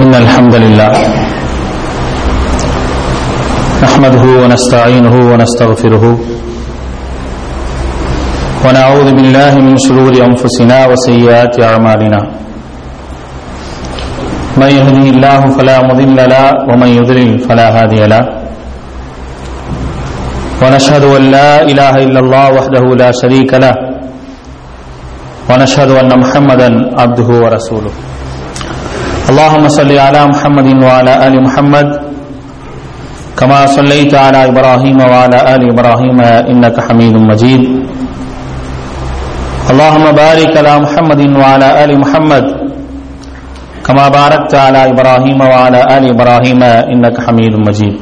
إن الحمد لله نحمده ونستعينه ونستغفره ونعوذ بالله من شرور أنفسنا وسيئات أعمالنا من يهدي الله فلا مضل له ومن يضلل فلا هادي له ونشهد أن لا إله إلا الله وحده لا شريك له ونشهد أن محمدا عبده ورسوله اللهم صل على محمد وعلى آل محمد كما صليت على إبراهيم وعلى آل إبراهيم إنك حميد مجيد. اللهم بارك على محمد وعلى آل محمد كما باركت على إبراهيم وعلى آل إبراهيم إنك حميد مجيد.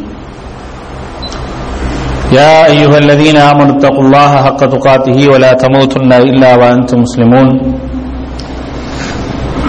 يا أيها الذين آمنوا اتقوا الله حق تقاته ولا تموتن إلا وأنتم مسلمون.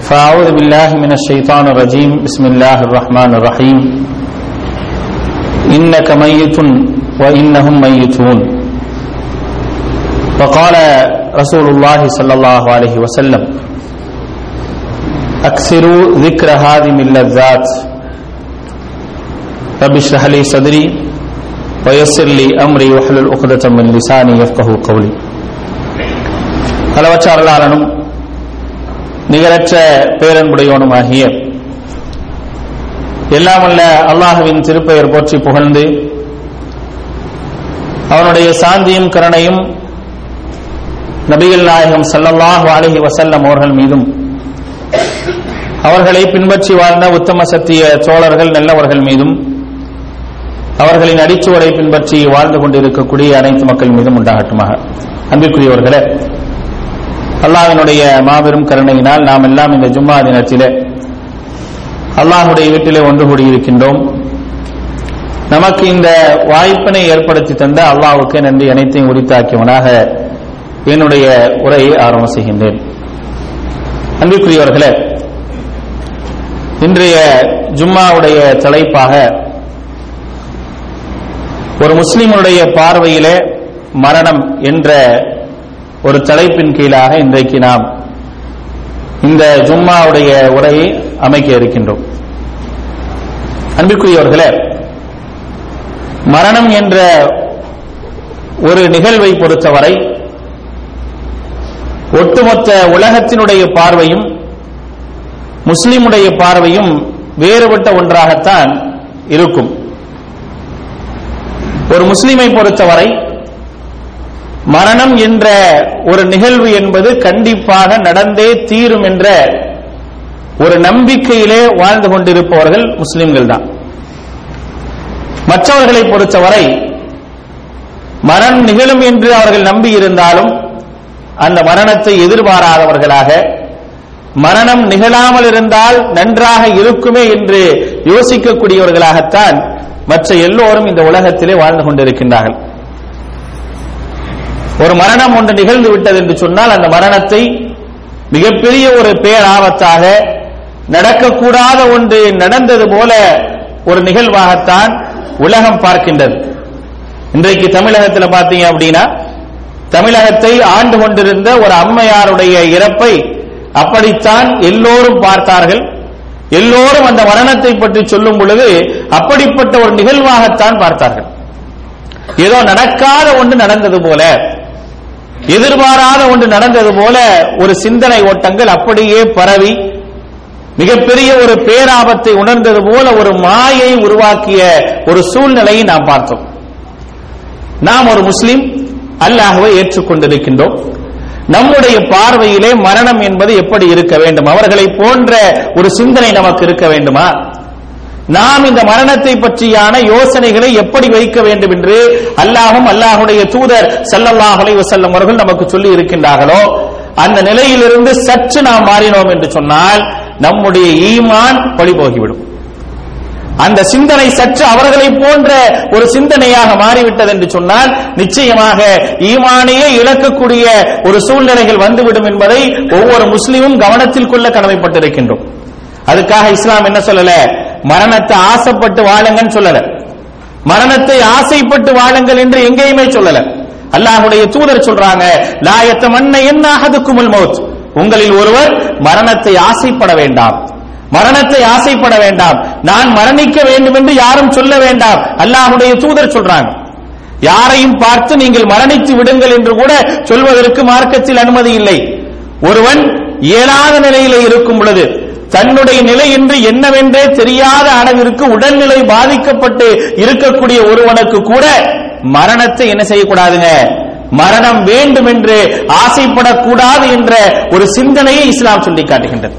فأعوذ بالله من الشيطان الرجيم بسم الله الرحمن الرحيم إنك ميت وإنهم ميتون وقال رسول الله صلى الله عليه وسلم أكثروا ذكر هذه اللذات رب اشرح لي صدري ويسر لي أمري واحلل عقدة من لساني يفقه قولي அளவற்ற அருளாளனும் நிகரற்ற பேரன்புடையவனுமாகிய எல்லாமல்ல அல்லாஹுவின் திருப்பெயர் போற்றி புகழ்ந்து அவனுடைய சாந்தியும் கருணையும் நபிகள் நாயகம் சல்லல்லாஹு அலஹி வசல்லம் அவர்கள் மீதும் அவர்களை பின்பற்றி வாழ்ந்த உத்தம சத்திய சோழர்கள் நல்லவர்கள் மீதும் அவர்களின் அடிச்சுவரை பின்பற்றி வாழ்ந்து கொண்டிருக்கக்கூடிய அனைத்து மக்கள் மீதும் உண்டாகட்டுமாக. அன்பிற்குரியவர்களே அல்லாஹினுடைய மாபெரும் கருணையினால் நாம் எல்லாம் இந்த ஜும்மா தினத்திலே அல்லாஹுடைய வீட்டிலே ஒன்று கூடியிருக்கின்றோம். நமக்கு இந்த வாய்ப்பினை ஏற்படுத்தி தந்த அல்லாஹுக்கு நன்றி அனைத்தையும் உரித்தாக்கியவனாக என்னுடைய உரையை ஆரம்பம் செய்கின்றேன். அன்பிற்குரியவர்களே இன்றைய ஜும்மாவுடைய தலைப்பாக ஒரு முஸ்லிமுடைய பார்வையிலே மரணம் என்ற ஒரு தலைப்பின் கீழாக இன்றைக்கு நாம் இந்த ஜும்மாவுடைய உரையை அமைக்க இருக்கின்றோம். அன்பிற்குரியவர்களே மரணம் என்ற ஒரு நிகழ்வை பொறுத்தவரை ஒட்டுமொத்த உலகத்தினுடைய பார்வையும் முஸ்லிமுடைய பார்வையும் வேறுபட்ட ஒன்றாகத்தான் இருக்கும். ஒரு முஸ்லிமை பொறுத்தவரை மரணம் என்ற ஒரு நிகழ்வு என்பது கண்டிப்பாக நடந்தே தீரும் என்ற ஒரு நம்பிக்கையிலே வாழ்ந்து கொண்டிருப்பவர்கள் முஸ்லிம்கள் தான். மற்றவர்களை பொறுத்தவரை மரணம் நிகழும் என்று அவர்கள் நம்பி இருந்தாலும் அந்த மரணத்தை எதிர்பாராதவர்களாக மரணம் நிகழாமல் இருந்தால் நன்றாக இருக்குமே என்று யோசிக்கக்கூடியவர்களாகத்தான் மற்ற எல்லோரும் இந்த உலகத்திலே வாழ்ந்து கொண்டிருக்கின்றார்கள். ஒரு மரணம் ஒன்று நிகழ்ந்து விட்டது என்று சொன்னால் அந்த மரணத்தை மிகப்பெரிய ஒரு பேராபத்தாக நடக்கக்கூடாத ஒன்று நடந்தது போல ஒரு நிகழ்வாகத்தான் உலகம் பார்க்கின்றது. இன்றைக்கு தமிழகத்தில் பார்த்தீங்க அப்படின்னா தமிழகத்தை ஆண்டு கொண்டிருந்த ஒரு அம்மையாருடைய இறப்பை அப்படித்தான் எல்லோரும் பார்த்தார்கள். எல்லோரும் அந்த மரணத்தை பற்றி சொல்லும் பொழுது அப்படிப்பட்ட ஒரு நிகழ்வாகத்தான் பார்த்தார்கள். ஏதோ நடக்காத ஒன்று நடந்தது போல எதிர்பாராத ஒன்று நடந்தது போல ஒரு சிந்தனை ஓட்டங்கள் அப்படியே பரவி மிகப்பெரிய ஒரு பேராபத்தை உணர்ந்தது போல ஒரு மாயை உருவாக்கிய ஒரு சூழ்நிலையை நாம் பார்த்தோம். நாம் ஒரு முஸ்லிம் அல்லாகவே ஏற்றுக்கொண்டிருக்கின்றோம். நம்முடைய பார்வையிலே மரணம் என்பது எப்படி இருக்க வேண்டும்? அவர்களை போன்ற ஒரு சிந்தனை நமக்கு இருக்க வேண்டுமா? நாம் இந்த மரணத்தை பற்றியான யோசனைகளை எப்படி வைக்க வேண்டும் என்று அல்லாஹும் அல்லாஹுடைய தூதர் செல்லல்லாஹலை செல்லும் அவர்கள் நமக்கு சொல்லி இருக்கின்றார்களோ அந்த நிலையிலிருந்து சற்று நாம் மாறினோம் என்று சொன்னால் நம்முடைய ஈமான் பழிபோகிவிடும் அந்த சிந்தனை சற்று அவர்களை போன்ற ஒரு சிந்தனையாக மாறிவிட்டது என்று சொன்னால் நிச்சயமாக ஈமானையே இழக்கக்கூடிய ஒரு சூழ்நிலைகள் வந்துவிடும் என்பதை ஒவ்வொரு முஸ்லிமும் கவனத்தில் கொள்ள கடமைப்பட்டிருக்கின்றோம். அதுக்காக இஸ்லாம் என்ன சொல்லல? மரணத்தை ஆசைப்பட்டு வாழுங்கன்னு சொல்லல. மரணத்தை ஆசைப்பட்டு வாழுங்கள் என்று எங்கேயுமே சொல்லல. அல்லாஹுடைய தூதர் சொல்றாங்க லாயத்த மண்ணை என்ன அகதுக்குமுல் மௌத் உங்களில் ஒருவர் மரணத்தை ஆசைப்பட வேண்டாம். மரணத்தை ஆசைப்பட வேண்டாம். நான் மரணிக்க வேண்டும் என்று யாரும் சொல்ல வேண்டாம். அல்லாஹுடைய தூதர் சொல்றாங்க. யாரையும் பார்த்து நீங்கள் மரணித்து விடுங்கள் என்று கூட சொல்வதற்கு மார்க்கத்தில் அனுமதி இல்லை. ஒருவன் இயலாத நிலையில இருக்கும் பொழுது தன்னுடைய நிலை என்று என்னவென்றே தெரியாத அளவிற்கு உடல்நிலை பாதிக்கப்பட்டு இருக்கக்கூடிய ஒருவனுக்கு கூட மரணத்தை என்ன செய்யக்கூடாதுங்க? மரணம் வேண்டும் என்று ஆசைப்படக்கூடாது என்ற ஒரு சிந்தனையை இஸ்லாம் சொல்லி காட்டுகின்றது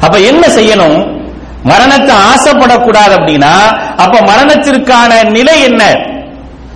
அப்ப என்ன செய்யணும்? மரணத்தை ஆசைப்படக்கூடாது அப்படின்னா அப்ப மரணத்திற்கான நிலை என்ன?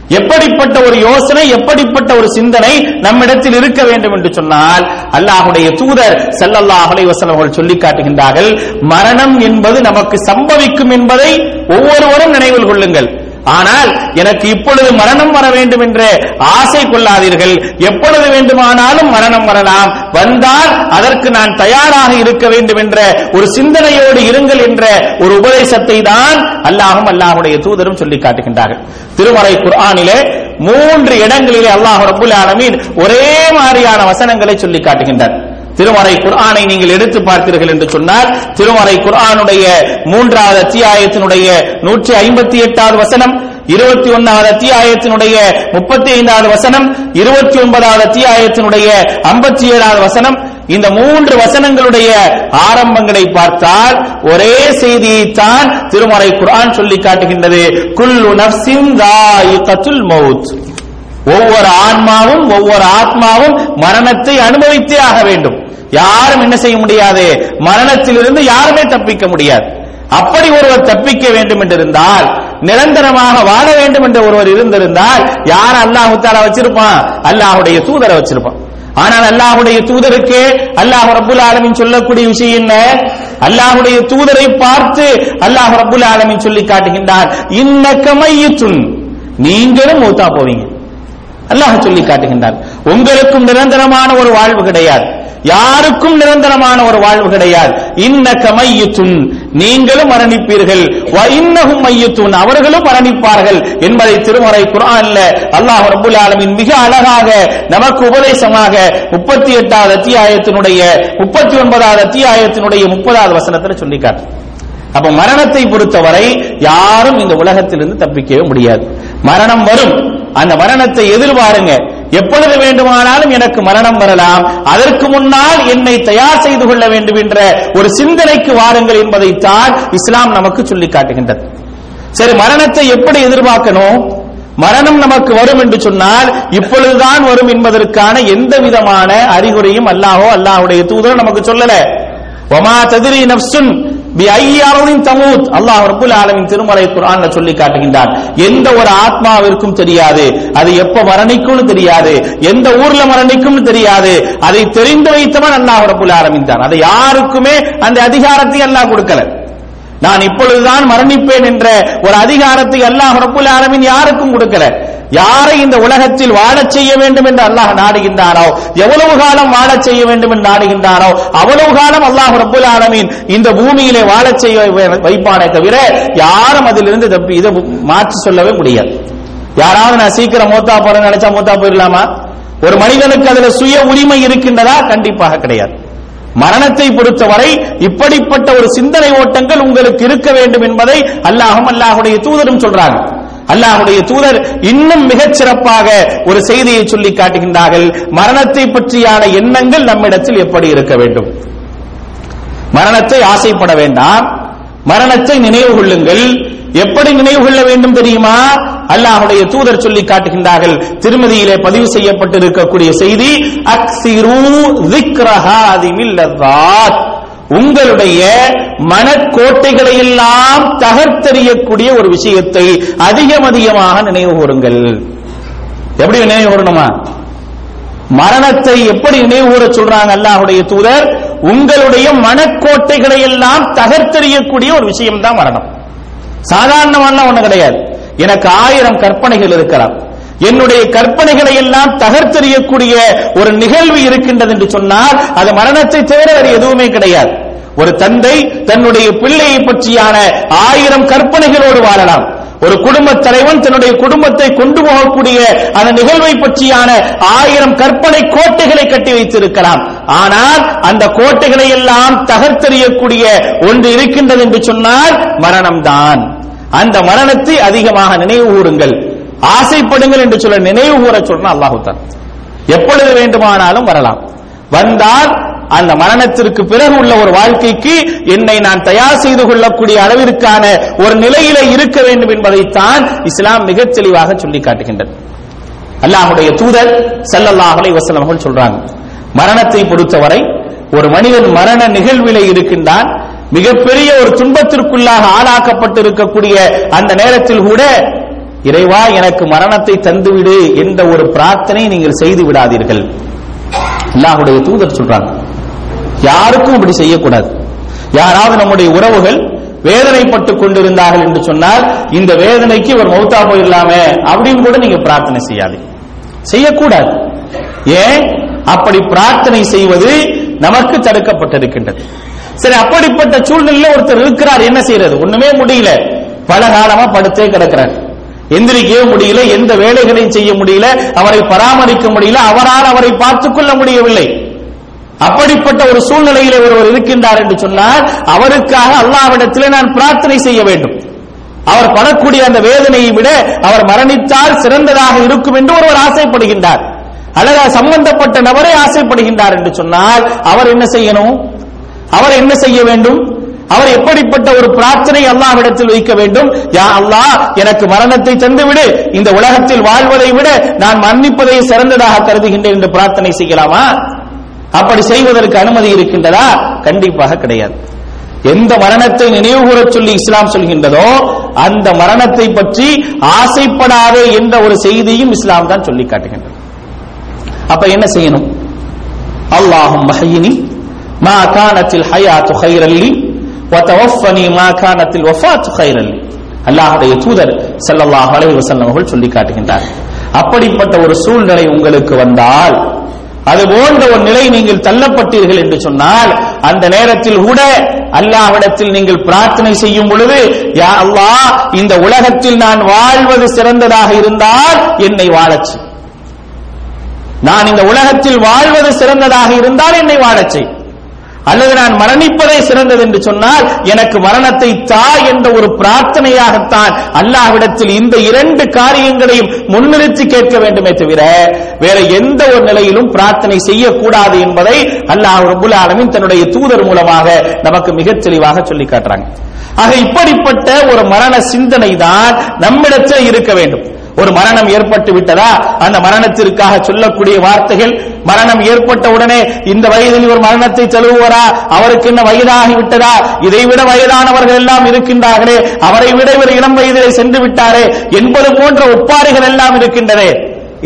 எப்படிப்பட்ட ஒரு யோசனை எப்படிப்பட்ட ஒரு சிந்தனை நம்மிடத்தில் இருக்க வேண்டும் என்று சொன்னால் அல்லாஹுடைய தூதர் செல்லல்லாஹலை அலைஹி அவர்கள் சொல்லி காட்டுகின்றார்கள் மரணம் என்பது நமக்கு சம்பவிக்கும் என்பதை ஒவ்வொருவரும் நினைவில் கொள்ளுங்கள். ஆனால் எனக்கு இப்பொழுது மரணம் வர வேண்டும் என்று ஆசை கொள்ளாதீர்கள். எப்பொழுது வேண்டுமானாலும் மரணம் வரலாம். வந்தால் அதற்கு நான் தயாராக இருக்க வேண்டும் என்ற ஒரு சிந்தனையோடு இருங்கள் என்ற ஒரு உபதேசத்தை தான் அல்லாஹும் அல்லாஹுடைய தூதரும் சொல்லி காட்டுகின்றார்கள். திருமறை குர்ஆனிலே மூன்று இடங்களிலே அல்லாஹ் ரபுல் ஆலமீன் ஒரே மாதிரியான வசனங்களை சொல்லி காட்டுகின்றார். திருமறை குர்ஆனை நீங்கள் எடுத்து பார்த்தீர்கள் என்று சொன்னால் திருமறை குர்ஆனுடைய மூன்றாவது அத்தியாயத்தினுடைய நூற்றி ஐம்பத்தி எட்டாவது வசனம் இருபத்தி ஒன்னாவது அத்தியாயத்தினுடைய முப்பத்தி ஐந்தாவது வசனம் இருபத்தி ஒன்பதாவது அத்தியாயத்தினுடைய ஐம்பத்தி ஏழாவது வசனம் இந்த மூன்று வசனங்களுடைய ஆரம்பங்களை பார்த்தால் ஒரே செய்தியைத்தான் திருமறை குரான் சொல்லி காட்டுகின்றது. குல்லு நஃப்ஸின் தாயிகத்துல் மௌத். ஒவ்வொரு ஆன்மாவும் ஒவ்வொரு ஆத்மாவும் மரணத்தை அனுபவித்தே ஆக வேண்டும். யாரும் என்ன செய்ய முடியாது? மரணத்திலிருந்து யாருமே தப்பிக்க முடியாது. அப்படி ஒருவர் தப்பிக்க வேண்டும் என்றிருந்தால் நிரந்தரமாக வாழ வேண்டும் என்று ஒருவர் இருந்திருந்தால் யார் அல்லாஹு தாலா வச்சிருப்பான்? அல்லாஹுடைய தூதரை வச்சிருப்பான். ஆனால் அல்லாஹுடைய தூதருக்கு அல்லாஹ் ரபுல் ஆலமின் சொல்லக்கூடிய விஷயம் என்ன? அல்லாஹுடைய தூதரை பார்த்து அல்லாஹ் ரபுல் ஆலமின் சொல்லி காட்டுகின்றார். இன்னக்க மையத்துன். நீங்களும் மூத்தா போவீங்க. அல்லாஹ் சொல்லி காட்டுகின்றார் உங்களுக்கும் நிரந்தரமான ஒரு வாழ்வு கிடையாது. யாருக்கும் நிரந்தரமான ஒரு வாழ்வு கிடையாது. இன்ன மையத்துன் நீங்களும் மரணிப்பீர்கள். வ இன்னஹும் அவர்களும் மரணிப்பார்கள் என்பதை திருமறை குரான்ல அல்லாஹ் ரபுல் ஆலமின் மிக அழகாக நமக்கு உபதேசமாக முப்பத்தி எட்டாவது அத்தியாயத்தினுடைய முப்பத்தி ஒன்பதாவது அத்தியாயத்தினுடைய முப்பதாவது வசனத்தில் சொல்லி அப்ப மரணத்தை பொறுத்தவரை யாரும் இந்த உலகத்திலிருந்து தப்பிக்கவே முடியாது. மரணம் வரும். அந்த மரணத்தை எதிர்பாருங்க. எப்பொழுது வேண்டுமானாலும் எனக்கு மரணம் வரலாம். அதற்கு முன்னால் என்னை தயார் செய்து கொள்ள வேண்டும் என்ற ஒரு சிந்தனைக்கு வாருங்கள் என்பதைத்தான் இஸ்லாம் நமக்கு சொல்லி காட்டுகின்றது. சரி மரணத்தை எப்படி எதிர்பார்க்கணும்? மரணம் நமக்கு வரும் என்று சொன்னால் இப்பொழுதுதான் வரும் என்பதற்கான எந்த விதமான அறிகுறியும் அல்லாஹோ அல்லாஹுடைய தூதரும் நமக்கு சொல்லல. ஒமா ததிரி நப்சுன் தமூத். அல்லாஹ் ரபுல் ஆலமின் திருமலை குர்ஆன்ல சொல்லி காட்டுகின்றான். எந்த ஒரு ஆத்மாவிற்கும் தெரியாது. அது எப்ப மரணிக்கும்னு தெரியாது. எந்த ஊர்ல மரணிக்கும்னு தெரியாது. அதை தெரிந்து வைத்தவன் அல்லாஹ் ரபுல் ஆலமின் தான். அதை யாருக்குமே அந்த அதிகாரத்தை அல்லாஹ் கொடுக்கல. நான் இப்பொழுதுதான் மரணிப்பேன் என்ற ஒரு அதிகாரத்தை அல்லாஹ் ரபுல் ஆலமின் யாருக்கும் கொடுக்கல. யாரை இந்த உலகத்தில் வாழச் செய்ய வேண்டும் என்று அல்லாஹ் நாடுகின்றாரோ எவ்வளவு காலம் வாழச் செய்ய வேண்டும் என்று நாடுகின்றாரோ அவ்வளவு காலம் அல்லாஹ் ரபுல் ஆலமீன் இந்த பூமியிலே வாழச் செய்ய வை- வைப்பானே தவிர யாரும் அதிலிருந்து தப்பி இதை மாற்றி சொல்லவே முடியாது. யாராவது நான் சீக்கிரம் மூத்தா போறேன்னு நினைச்சா மூத்தா போயிடலாமா? ஒரு மனிதனுக்கு அதுல சுய உரிமை இருக்கின்றதா? கண்டிப்பாக கிடையாது. மரணத்தை பொறுத்தவரை இப்படிப்பட்ட ஒரு சிந்தனை ஓட்டங்கள் உங்களுக்கு இருக்க வேண்டும் என்பதை அல்லாஹும் அல்லாஹுடைய தூதரும் சொல்றாங்க. அல்லாஹுடைய தூதர் இன்னும் மிகச் சிறப்பாக ஒரு செய்தியை சொல்லி காட்டுகின்றார்கள். மரணத்தை பற்றியான எண்ணங்கள் நம்மிடத்தில் எப்படி இருக்க வேண்டும்? மரணத்தை ஆசைப்பட வேண்டாம். மரணத்தை நினைவு கொள்ளுங்கள். எப்படி நினைவு கொள்ள வேண்டும் தெரியுமா? அல்லாஹுடைய தூதர் சொல்லி காட்டுகின்றார்கள். திருமதியிலே பதிவு செய்யப்பட்டிருக்கக்கூடிய செய்தி அக்சிரு உங்களுடைய மனக்கோட்டைகளை எல்லாம் தகர்த்தெறியக்கூடிய ஒரு விஷயத்தை அதிகம் அதிகமாக நினைவு கூறுங்கள். எப்படி நினைவு கூறணுமா? மரணத்தை எப்படி நினைவு கூற சொல்றாங்க அல்லாஹுடைய தூதர்? உங்களுடைய மனக்கோட்டைகளை எல்லாம் தகர்த்தெறியக்கூடிய ஒரு விஷயம் தான் மரணம். சாதாரணமான ஒண்ணு கிடையாது. எனக்கு ஆயிரம் கற்பனைகள் இருக்கிறான் என்னுடைய கற்பனைகளை எல்லாம் தகர்த்தெறியக்கூடிய ஒரு நிகழ்வு இருக்கின்றது என்று சொன்னால் அது மரணத்தை தவிர வேறு எதுவுமே கிடையாது. ஒரு தந்தை தன்னுடைய பிள்ளையை பற்றியான ஆயிரம் கற்பனைகளோடு வாழலாம். ஒரு குடும்ப தலைவன் தன்னுடைய குடும்பத்தை கொண்டு போகக்கூடிய அந்த நிகழ்வை பற்றியான ஆயிரம் கற்பனை கோட்டைகளை கட்டி வைத்திருக்கலாம். ஆனால் அந்த கோட்டைகளை எல்லாம் தகர்த்தெறியக்கூடிய ஒன்று இருக்கின்றது என்று சொன்னால் மரணம்தான். அந்த மரணத்தை அதிகமாக நினைவு கூறுங்கள். ஆசைப்படுங்கள் என்று சொல்ல நினைவு கூற சொல்ற அல்லாஹுத்தான் எப்பொழுது வேண்டுமானாலும் வரலாம். வந்தால் அந்த மரணத்திற்கு பிறகு உள்ள ஒரு வாழ்க்கைக்கு என்னை நான் தயார் செய்து கொள்ளக்கூடிய அளவிற்கான ஒரு நிலையில இருக்க வேண்டும் என்பதைத்தான் இஸ்லாம் மிகச் தெளிவாக சொல்லி காட்டுகின்றது. அல்லாஹுடைய தூதர் செல்லல்லாஹலை அலைஹி அவர்கள் சொல்றாங்க மரணத்தை பொறுத்தவரை ஒரு மனிதன் மரண நிகழ்வில இருக்கின்றான். மிகப்பெரிய ஒரு துன்பத்திற்குள்ளாக ஆளாக்கப்பட்டு இருக்கக்கூடிய அந்த நேரத்தில் கூட இறைவா எனக்கு மரணத்தை தந்துவிடு என்ற ஒரு பிரார்த்தனை நீங்கள் செய்து விடாதீர்கள். அல்லாஹுடைய தூதர் சொல்றாங்க. யாருக்கும் இப்படி செய்யக்கூடாது. யாராவது நம்முடைய உறவுகள் வேதனைப்பட்டு கொண்டிருந்தார்கள் என்று சொன்னால் இந்த வேதனைக்கு இவர் மௌத்தா போயிடலாமே அப்படின்னு கூட நீங்க பிரார்த்தனை செய்யாது செய்யக்கூடாது. ஏன்? அப்படி பிரார்த்தனை செய்வது நமக்கு தடுக்கப்பட்டிருக்கின்றது. சரி அப்படிப்பட்ட சூழ்நிலையில ஒருத்தர் இருக்கிறார் என்ன செய்யறது? ஒண்ணுமே முடியல. பல காலமா படுத்தே கிடக்கிறார். எந்திரிக்கவே முடியல எந்த வேலைகளையும் செய்ய முடியல அவரை பராமரிக்க முடியல அவரால் அவரை பார்த்துக் கொள்ள முடியவில்லை. அப்படிப்பட்ட ஒரு சூழ்நிலையில் ஒருவர் இருக்கின்றார் என்று சொன்னால் அவருக்காக அல்லாவிடத்தில் நான் பிரார்த்தனை செய்ய வேண்டும். அவர் படக்கூடிய அந்த வேதனையை விட அவர் மரணித்தால் சிறந்ததாக இருக்கும் என்று ஒருவர் ஆசைப்படுகின்றார். அல்லது சம்பந்தப்பட்ட நபரை ஆசைப்படுகின்றார் என்று சொன்னால் அவர் என்ன செய்யணும்? அவர் என்ன செய்ய வேண்டும்? அவர் எப்படிப்பட்ட ஒரு பிரார்த்தனை அல்லாஹ்விடத்தில் வைக்க வேண்டும்? யா அல்லாஹ் எனக்கு மரணத்தை தந்துவிடு. இந்த உலகத்தில் வாழ்வதை விட நான் மன்னிப்பதை சிறந்ததாக கருதுகின்றேன் என்று பிரார்த்தனை செய்யலாமா? அப்படி செய்வதற்கு அனுமதி இருக்கின்றதா? கண்டிப்பாக கிடையாது. எந்த மரணத்தை நினைவு சொல்லி இஸ்லாம் சொல்கின்றதோ அந்த மரணத்தை பற்றி ஆசைப்படாதே என்ற ஒரு செய்தியும் இஸ்லாம் தான் சொல்லி காட்டுகின்றது. அப்ப என்ன செய்யணும்? அல்லாஹும் மஹினி மா கானத்தில் ஹயாத்து ஹைரல்லி வதவஃபனி மா கானத்தில் வஃபாத்து ஹைரல்லி அல்லாஹ்வுடைய தூதர் செல்லல்லாஹ் அலைஹி வசல்லம் அவர்கள் சொல்லி காட்டுகின்றார். அப்படிப்பட்ட ஒரு சூழ்நிலை உங்களுக்கு வந்தால் அது போன்ற ஒரு நிலை நீங்கள் தள்ளப்பட்டீர்கள் என்று சொன்னால் அந்த நேரத்தில் கூட அல்லாஹ்விடத்தில் நீங்கள் பிரார்த்தனை செய்யும் பொழுது யா அல்லாஹ் இந்த உலகத்தில் நான் வாழ்வது சிறந்ததாக இருந்தால் என்னை வாழச்சு நான் இந்த உலகத்தில் வாழ்வது சிறந்ததாக இருந்தால் என்னை வாழச் அல்லது நான் மரணிப்பதே சிறந்தது என்று சொன்னால் எனக்கு மரணத்தை தா என்ற ஒரு பிரார்த்தனையாகத்தான் அல்லாஹ்விடத்தில் இந்த இரண்டு காரியங்களையும் முன்னிறுத்தி கேட்க வேண்டுமே தவிர வேற எந்த ஒரு நிலையிலும் பிரார்த்தனை செய்யக்கூடாது என்பதை அல்லாஹ் ரபுல் ஆலமின் தன்னுடைய தூதர் மூலமாக நமக்கு மிகச் தெளிவாக சொல்லி காட்டுறாங்க. ஆக இப்படிப்பட்ட ஒரு மரண சிந்தனை தான் நம்மிடத்தில் இருக்க வேண்டும். ஒரு மரணம் ஏற்பட்டு விட்டதா? அந்த மரணத்திற்காக சொல்லக்கூடிய வார்த்தைகள் மரணம் ஏற்பட்ட உடனே இந்த வயதில் இவர் மரணத்தை தழுவுவரா அவருக்கு என்ன வயதாகி விட்டதா? இதைவிட வயதானவர்கள் எல்லாம் இருக்கின்றார்களே அவரை விட இவர் இளம் வயதிலே சென்று விட்டாரே என்பது போன்ற ஒப்பாரிகள் எல்லாம் இருக்கின்றனே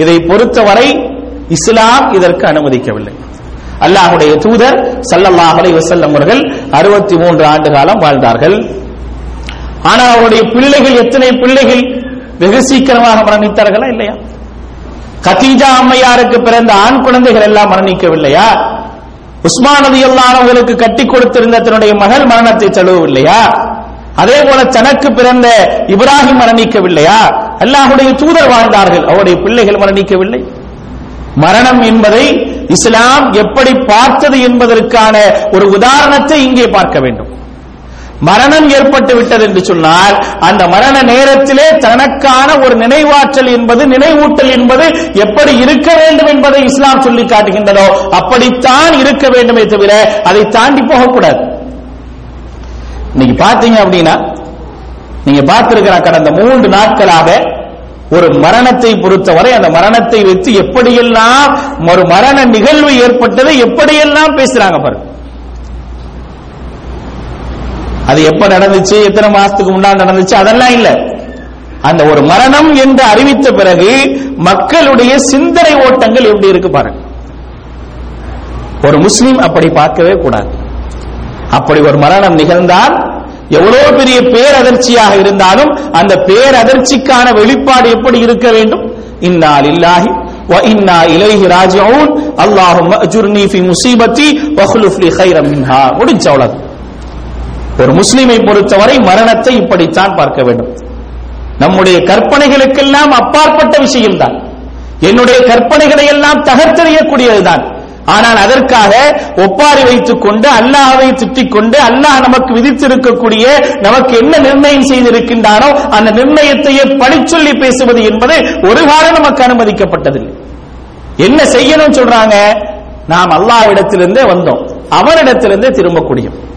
இதை பொறுத்தவரை இஸ்லாம் இதற்கு அனுமதிக்கவில்லை. அல்லாஹுடைய தூதர் சல்லல்லாஹலை அலைஹி அவர்கள் அறுபத்தி மூன்று ஆண்டு காலம் வாழ்ந்தார்கள். ஆனால் அவருடைய பிள்ளைகள் எத்தனை பிள்ளைகள்? வெகு சீக்கிரமாக மரணித்தார்களா இல்லையா? கத்தீஜா அம்மையாருக்கு பிறந்த ஆண் குழந்தைகள் எல்லாம் மரணிக்கவில்லையா? உஸ்மான் நதி அவர்களுக்கு கட்டி கொடுத்திருந்த தன்னுடைய மகள் மரணத்தை தழுவவில்லையா? அதே போல தனக்கு பிறந்த இப்ராஹிம் மரணிக்கவில்லையா? அல்லாஹுடைய தூதர் வாழ்ந்தார்கள் அவருடைய பிள்ளைகள் மரணிக்கவில்லை. மரணம் என்பதை இஸ்லாம் எப்படி பார்த்தது என்பதற்கான ஒரு உதாரணத்தை இங்கே பார்க்க வேண்டும். மரணம் ஏற்பட்டு விட்டது என்று சொன்னால் அந்த மரண நேரத்திலே தனக்கான ஒரு நினைவாற்றல் என்பது நினைவூட்டல் என்பது எப்படி இருக்க வேண்டும் என்பதை இஸ்லாம் சொல்லி காட்டுகின்றதோ அப்படித்தான் இருக்க வேண்டுமே தவிர அதை தாண்டி போகக்கூடாது. இன்னைக்கு பாத்தீங்க அப்படின்னா நீங்க பார்த்திருக்கிற கடந்த மூன்று நாட்களாக ஒரு மரணத்தை பொறுத்தவரை அந்த மரணத்தை வைத்து எப்படியெல்லாம் ஒரு மரண நிகழ்வு ஏற்பட்டதை எப்படியெல்லாம் பேசுறாங்க பாருங்க. அது எப்ப நடந்துச்சு? எத்தனை மாசத்துக்கு முன்னால் நடந்துச்சு? அதெல்லாம் இல்ல. அந்த ஒரு மரணம் என்று அறிவித்த பிறகு மக்களுடைய சிந்தனை ஓட்டங்கள் எப்படி இருக்கு பாருங்க. ஒரு முஸ்லீம் அப்படி பார்க்கவே கூடாது. அப்படி ஒரு மரணம் நிகழ்ந்தால் எவ்வளவு பெரிய பேரதிர்ச்சியாக இருந்தாலும் அந்த பேரதிர்ச்சிக்கான வெளிப்பாடு எப்படி இருக்க வேண்டும்? இன்னா லில்லாஹி வ இன்னா இலைஹி ராஜிஊன். அல்லாஹும்ம அஜுர்னி ஃபி முஸீபத்தி வஹ்லுஃப் லி முடிஞ்ச அவ்வளவு ஒரு முஸ்லிமை பொறுத்தவரை மரணத்தை இப்படித்தான் பார்க்க வேண்டும். நம்முடைய கற்பனைகளுக்கெல்லாம் அப்பாற்பட்ட விஷயம்தான். என்னுடைய கற்பனைகளை எல்லாம் தகர்த்தெறியக்கூடியதுதான். ஆனால் அதற்காக ஒப்பாரி வைத்துக் கொண்டு அல்லாஹை திட்டிக் கொண்டு அல்லாஹ் நமக்கு விதித்திருக்கக்கூடிய நமக்கு என்ன நிர்ணயம் செய்திருக்கின்றானோ அந்த நிர்ணயத்தையே பழிச்சொல்லி பேசுவது என்பது ஒரு காலம் நமக்கு அனுமதிக்கப்பட்டதில்லை. என்ன செய்யணும் சொல்றாங்க? நாம் அல்லாஹ் இடத்திலிருந்தே வந்தோம். அவனிடத்திலிருந்தே திரும்பக்கூடியும்.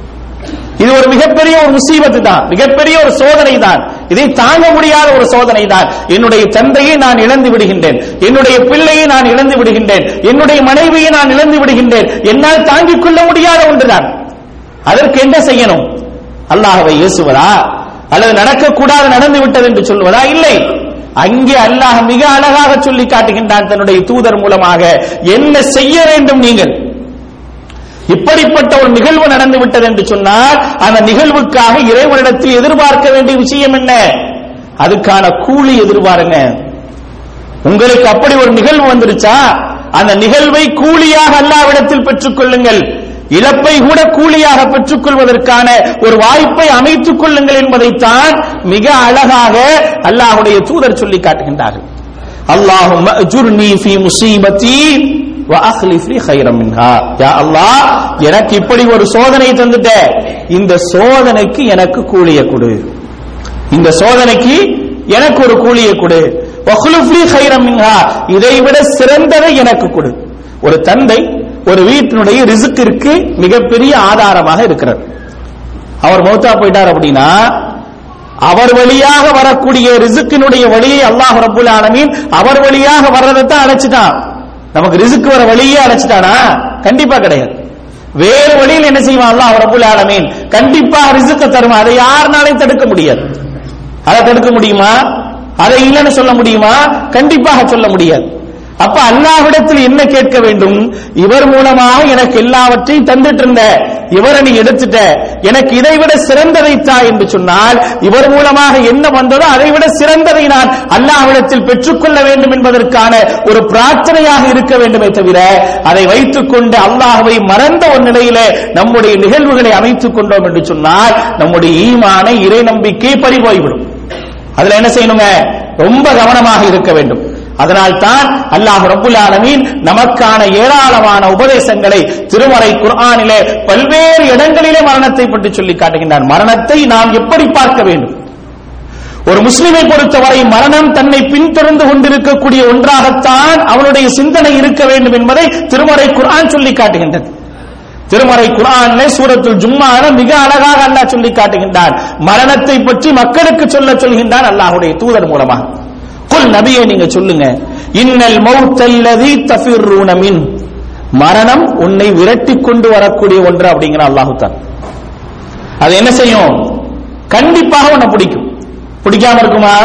இது ஒரு மிகப்பெரிய ஒரு முசீபத்து தான். மிகப்பெரிய ஒரு சோதனை தான். இதை தாங்க முடியாத ஒரு சோதனை தான். என்னுடைய தந்தையை நான் இழந்து விடுகின்றேன். என்னுடைய பிள்ளையை நான் இழந்து விடுகின்றேன். என்னுடைய மனைவியை நான் இழந்து விடுகின்றேன். என்னால் தாங்கிக் கொள்ள முடியாத ஒன்றுதான். அதற்கு என்ன செய்யணும்? அல்லாஹவை இயேசுவதா அல்லது நடக்கக்கூடாது நடந்து விட்டது என்று சொல்வதா? இல்லை. அங்கே அல்லாஹ் மிக அழகாக சொல்லி காட்டுகின்றான் தன்னுடைய தூதர் மூலமாக. என்ன செய்ய வேண்டும் நீங்கள்? இப்படிப்பட்ட ஒரு நிகழ்வு நடந்து விட்டது என்று சொன்னால் அந்த நிகழ்வுக்காக இறைவனிடத்தில் எதிர்பார்க்க வேண்டிய விஷயம் என்ன? அதுக்கான கூலி எதிர்பாருங்க உங்களுக்கு அப்படி ஒரு நிகழ்வு வந்துருச்சா? அந்த நிகழ்வை கூலியாக அல்லாவிடத்தில் பெற்றுக் கொள்ளுங்கள். இழப்பை கூட கூலியாக பெற்றுக் கொள்வதற்கான ஒரு வாய்ப்பை அமைத்துக் கொள்ளுங்கள் என்பதைத்தான் மிக அழகாக அல்லாஹுடைய தூதர் சொல்லி காட்டுகின்றார்கள். அல்லாஹும் யா அல்லாஹ் எனக்கு இப்படி ஒரு சோதனை தந்துட்ட. இந்த சோதனைக்கு எனக்கு கூலிய கொடு. இந்த சோதனைக்கு எனக்கு ஒரு கூலிய கொடு. மின்ஹா இதை விட சிறந்ததை எனக்கு கொடு. ஒரு தந்தை ஒரு வீட்டினுடைய ரிசுக்கிற்கு மிகப்பெரிய ஆதாரமாக இருக்கிறார். அவர் மௌத்தா போயிட்டார் அப்படின்னா அவர் வழியாக வரக்கூடிய ரிசுக்கினுடைய வழியை அல்லாஹ் ரபுல் ஆலமீன் அவர் வழியாக வர்றதை தான் அழைச்சிட்டான். நமக்கு ரிசுக்கு வர வழியே அழைச்சிட்டானா கண்டிப்பா கிடையாது. வேறு வழியில் என்ன செய்வான் அல்லாஹ்? ரப்புல் ஆலமீன். கண்டிப்பா ரிசுக்க தருமா அதை யாருனாலையும் தடுக்க முடியாது. அதை தடுக்க முடியுமா? அதை இல்லைன்னு சொல்ல முடியுமா? கண்டிப்பாக சொல்ல முடியாது. அப்ப அல்லாஹ்விடத்தில் என்ன கேட்க வேண்டும்? இவர் மூலமாக எனக்கு எல்லாவற்றையும் தந்துட்டு இருந்த இவரை நீ எடுத்துட்ட எனக்கு இதை விட சிறந்ததை தா என்று சொன்னால் இவர் மூலமாக என்ன வந்ததோ அதை விட சிறந்ததை நான் அல்லாஹ்விடத்தில் பெற்றுக்கொள்ள வேண்டும் என்பதற்கான ஒரு பிரார்த்தனையாக இருக்க வேண்டுமே தவிர அதை வைத்துக் கொண்டு அல்லாஹுவை மறந்த ஒரு நிலையில நம்முடைய நிகழ்வுகளை அமைத்துக் கொண்டோம் என்று சொன்னால் நம்முடைய ஈமான இறை நம்பிக்கை பறிபோய்விடும். அதுல என்ன செய்யணுங்க? ரொம்ப கவனமாக இருக்க வேண்டும். அதனால் தான் அல்லாஹ் ரபுல் ஆலமீன் நமக்கான ஏராளமான உபதேசங்களை திருமறை குர்ஆனிலே பல்வேறு இடங்களிலே மரணத்தை பற்றி சொல்லி காட்டுகின்றார் மரணத்தை நாம் எப்படி பார்க்க வேண்டும்? ஒரு முஸ்லிமை பொறுத்தவரை மரணம் தன்னை பின்தொடர்ந்து கொண்டிருக்கக்கூடிய ஒன்றாகத்தான் அவனுடைய சிந்தனை இருக்க வேண்டும் என்பதை திருமறை குர்ஆன் சொல்லி காட்டுகின்றது. திருமறை குரான்ல சூரத்துல் ஜும்மான மிக அழகாக அல்லாஹ் சொல்லி காட்டுகின்றான். மரணத்தை பற்றி மக்களுக்கு சொல்ல சொல்கின்றான் அல்லாஹுடைய தூதர் மூலமாக. குல் நபியை நீங்க சொல்லுங்க. இன்னல் மௌத்தல்லதி தஃபிர்ரூன மின். மரணம் உன்னை விரட்டி கொண்டு வரக்கூடிய ஒன்று அப்படிங்கிற அல்லாஹுத்தான் அது என்ன செய்யும்? கண்டிப்பாக உன்னை பிடிக்கும். பிடிக்காம இருக்குமா?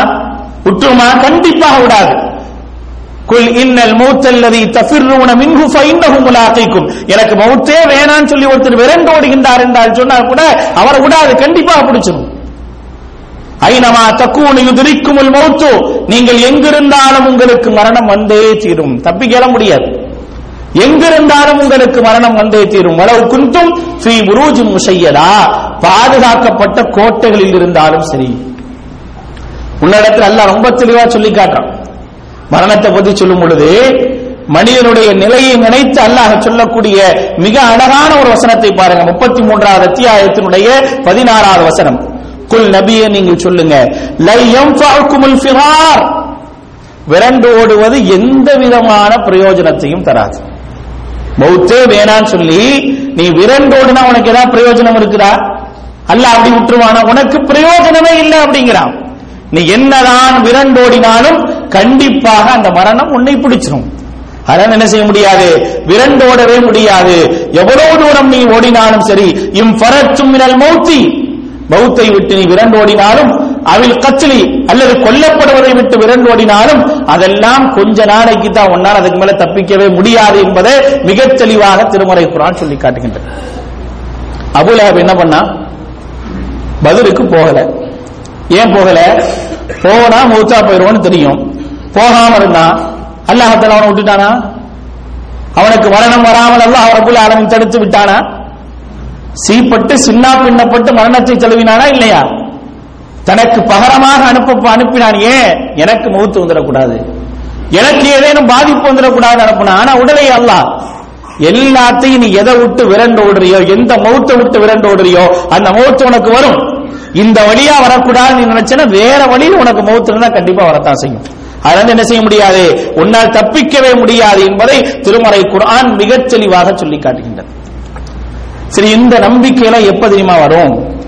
விட்டுருமா? கண்டிப்பாக விடாது. குல் இன்னல் மௌத்தல்லதி தஃபிர்ரூன மின்ஹு ஃபைன்னஹு முலாகீக்கும் எனக்கு மௌத்தே வேணான்னு சொல்லி ஒருத்தர் விரண்டு ஓடுகின்றார் என்றால் சொன்னால் கூட அவரை விடாது. கண்டிப்பாக பிடிச்சிடும் ஐநமா தக்கூனு யுதிரிக்கும் மௌத்து. நீங்கள் எங்கிருந்தாலும் உங்களுக்கு மரணம் வந்தே தீரும். தப்பிக்கல முடியாது. எங்கிருந்தாலும் உங்களுக்கு மரணம் வந்தே தீரும். வளவு குந்தும் ஸ்ரீ புரூஜி முசையதா பாதுகாக்கப்பட்ட கோட்டைகளில் இருந்தாலும் சரி. உன்னிடத்தில் அல்லாஹ் ரொம்ப தெளிவா சொல்லி காட்டுறான். மரணத்தை பத்தி சொல்லும் பொழுது மனிதனுடைய நிலையை நினைத்து அல்லாஹ் சொல்லக்கூடிய மிக அழகான ஒரு வசனத்தை பாருங்க. முப்பத்தி மூன்றாவது அத்தியாயத்தினுடைய பதினாறாவது வசனம். குல் நபிய நீங்கள் சொல்லுங்க. ஃபிரார் விரண்டு ஓடுவது எந்த விதமான பிரயோஜனத்தையும் தராது. மௌத்தே வேணான்னு சொல்லி நீ விரண்டு ஓடுனா உனக்கு ஏதாவது பிரயோஜனம் இருக்குதா? அல்ல அப்படி விட்டுருவானா? உனக்கு பிரயோஜனமே இல்லை அப்படிங்கிறான். நீ என்னதான் விரண்டோடினாலும் கண்டிப்பாக அந்த மரணம் உன்னை பிடிச்சிரும். அதனால என்ன செய்ய முடியாது? விரண்டோடவே முடியாது. எவ்வளவு தூரம் நீ ஓடினாலும் சரி இம் பரத்தும் மினல் மௌத்தி. மௌத்தை விட்டு நீ விரண்டோடினாலும் அவில் கச்சிலி அல்லது கொல்லப்படுவதை விட்டு விரண்டோடினாலும் அதெல்லாம் கொஞ்ச நாளைக்கு தான் ஒன்னால் அதுக்கு மேல தப்பிக்கவே முடியாது என்பதை மிகத் தெளிவாக திருமறை குரான் சொல்லி காட்டுகின்றது. அபுலஹப் என்ன பண்ணா? பதிலுக்கு போகல. ஏன் போகல? போனா மூத்தா போயிடுவோன்னு தெரியும். போகாம இருந்தான் அல்லாஹத்தில் அவனை விட்டுட்டானா? அவனுக்கு மரணம் வராமல் அல்ல அவரப்புல ஆலமின் தடுத்து விட்டானா? சீப்பட்டு சின்னா பின்னப்பட்டு மரணத்தை செலவினானா இல்லையா? தனக்கு பகரமாக அனுப்ப அனுப்பினான். ஏன்? எனக்கு முகத்து வந்துடக்கூடாது. எனக்கு ஏதேனும் பாதிப்பு வந்துடக்கூடாது அனுப்பினா ஆனா உடலை அல்ல எல்லாத்தையும் நீ எதை விட்டு விரண்டு ஓடுறியோ எந்த மௌத்தை விட்டு விரண்டு ஓடுறியோ அந்த மௌத்து உனக்கு வரும். இந்த வழியா வரக்கூடாது நீ நினைச்சனா வேற வழியில் உனக்கு மௌத்து இருந்தா கண்டிப்பா வரத்தான் செய்யும். அதனால என்ன செய்ய முடியாது? உன்னால் தப்பிக்கவே முடியாது என்பதை திருமறை குரான் மிகச் தெளிவாக சொல்லி காட்டுகின்றது. சரி இந்த நம்பிக்கையெல்லாம் எப்ப தெரியுமா வரும்?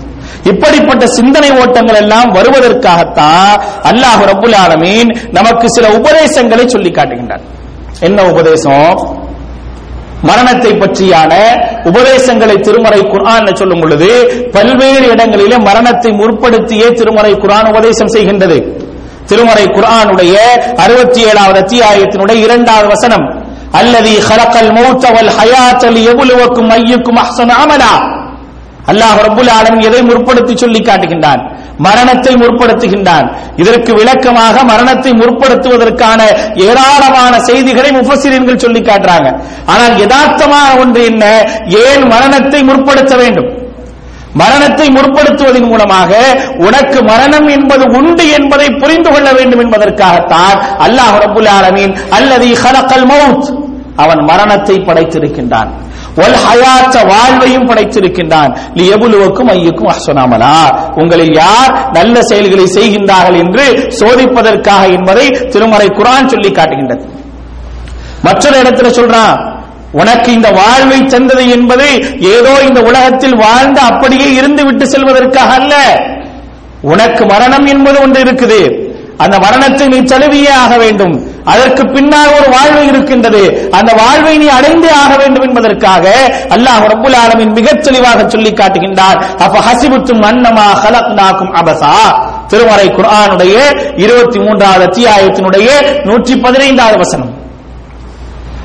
இப்படிப்பட்ட சிந்தனை ஓட்டங்கள் எல்லாம் வருவதற்காகத்தான் அல்லாஹ் ரபுல் ஆலமீன் நமக்கு சில உபதேசங்களை சொல்லி காட்டுகின்றார். என்ன உபதேசம்? மரணத்தை பற்றியான உபதேசங்களை திருமறை குரான் சொல்லும் பொழுது பல்வேறு இடங்களிலே மரணத்தை முற்படுத்தியே திருமறை குர்ஆன் உபதேசம் செய்கின்றது. திருமறை குர்ஆனுடைய அறுபத்தி ஏழாவது அத்தியாயத்தினுடைய இரண்டாவது வசனம். அல்லது ஹலக்கல் மௌத்த வல் ஹயாத்தல் எவ்வளவுக்கும் மையக்கும் அஹ்சன அமலா. அல்லாஹ் ரபுல் ஆலம் எதை முற்படுத்தி சொல்லி காட்டுகின்றான்? மரணத்தை முற்படுத்துகின்றான். இதற்கு விளக்கமாக மரணத்தை முற்படுத்துவதற்கான ஏராளமான செய்திகளை முஃபசிரியர்கள் சொல்லி காட்டுறாங்க. ஆனால் யதார்த்தமான ஒன்று என்ன? ஏன் மரணத்தை முற்படுத்த வேண்டும்? மரணத்தை முற்படுத்துவதன் மூலமாக உனக்கு மரணம் என்பது உண்டு என்பதை புரிந்து கொள்ள வேண்டும் என்பதற்காகத்தான் அல்லாஹ் ரபுல் ஆலமீன் அல்லது ஹலக்கல் மவுத் அவன் மரணத்தை படைத்திருக்கின்றான். ஒல் வாழ்வையும் படைத்திருக்கின்றான். லியபுலுவுக்கும் ஐயுக்கும் அஹ்சனாமலா. உங்களில் யார் நல்ல செயல்களை செய்கின்றார்கள் என்று சோதிப்பதற்காக என்பதை திருமறை குரான் சொல்லி காட்டுகின்றது. மற்றொரு இடத்துல சொல்றான் உனக்கு இந்த வாழ்வை தந்தது என்பது ஏதோ இந்த உலகத்தில் வாழ்ந்து அப்படியே இருந்து விட்டு செல்வதற்காக அல்ல. உனக்கு மரணம் என்பது ஒன்று இருக்குது. அந்த மரணத்தை நீ தழுவியே ஆக வேண்டும். அதற்கு பின்னால் ஒரு வாழ்வு இருக்கின்றது. அந்த வாழ்வை நீ அடைந்தே ஆக வேண்டும் என்பதற்காக அல்லாஹ் ரப்புல் ஆலமின் மிகச் தெளிவாக சொல்லி காட்டுகின்றார். அப்ப ஹசிபுத்தும் அன்னமா ஹலக்னாக்கும் அபசா? திருமறை குர்ஆனுடைய இருபத்தி மூன்றாவது அத்தியாயத்தினுடைய நூற்றி பதினைந்தாவது வசனம்.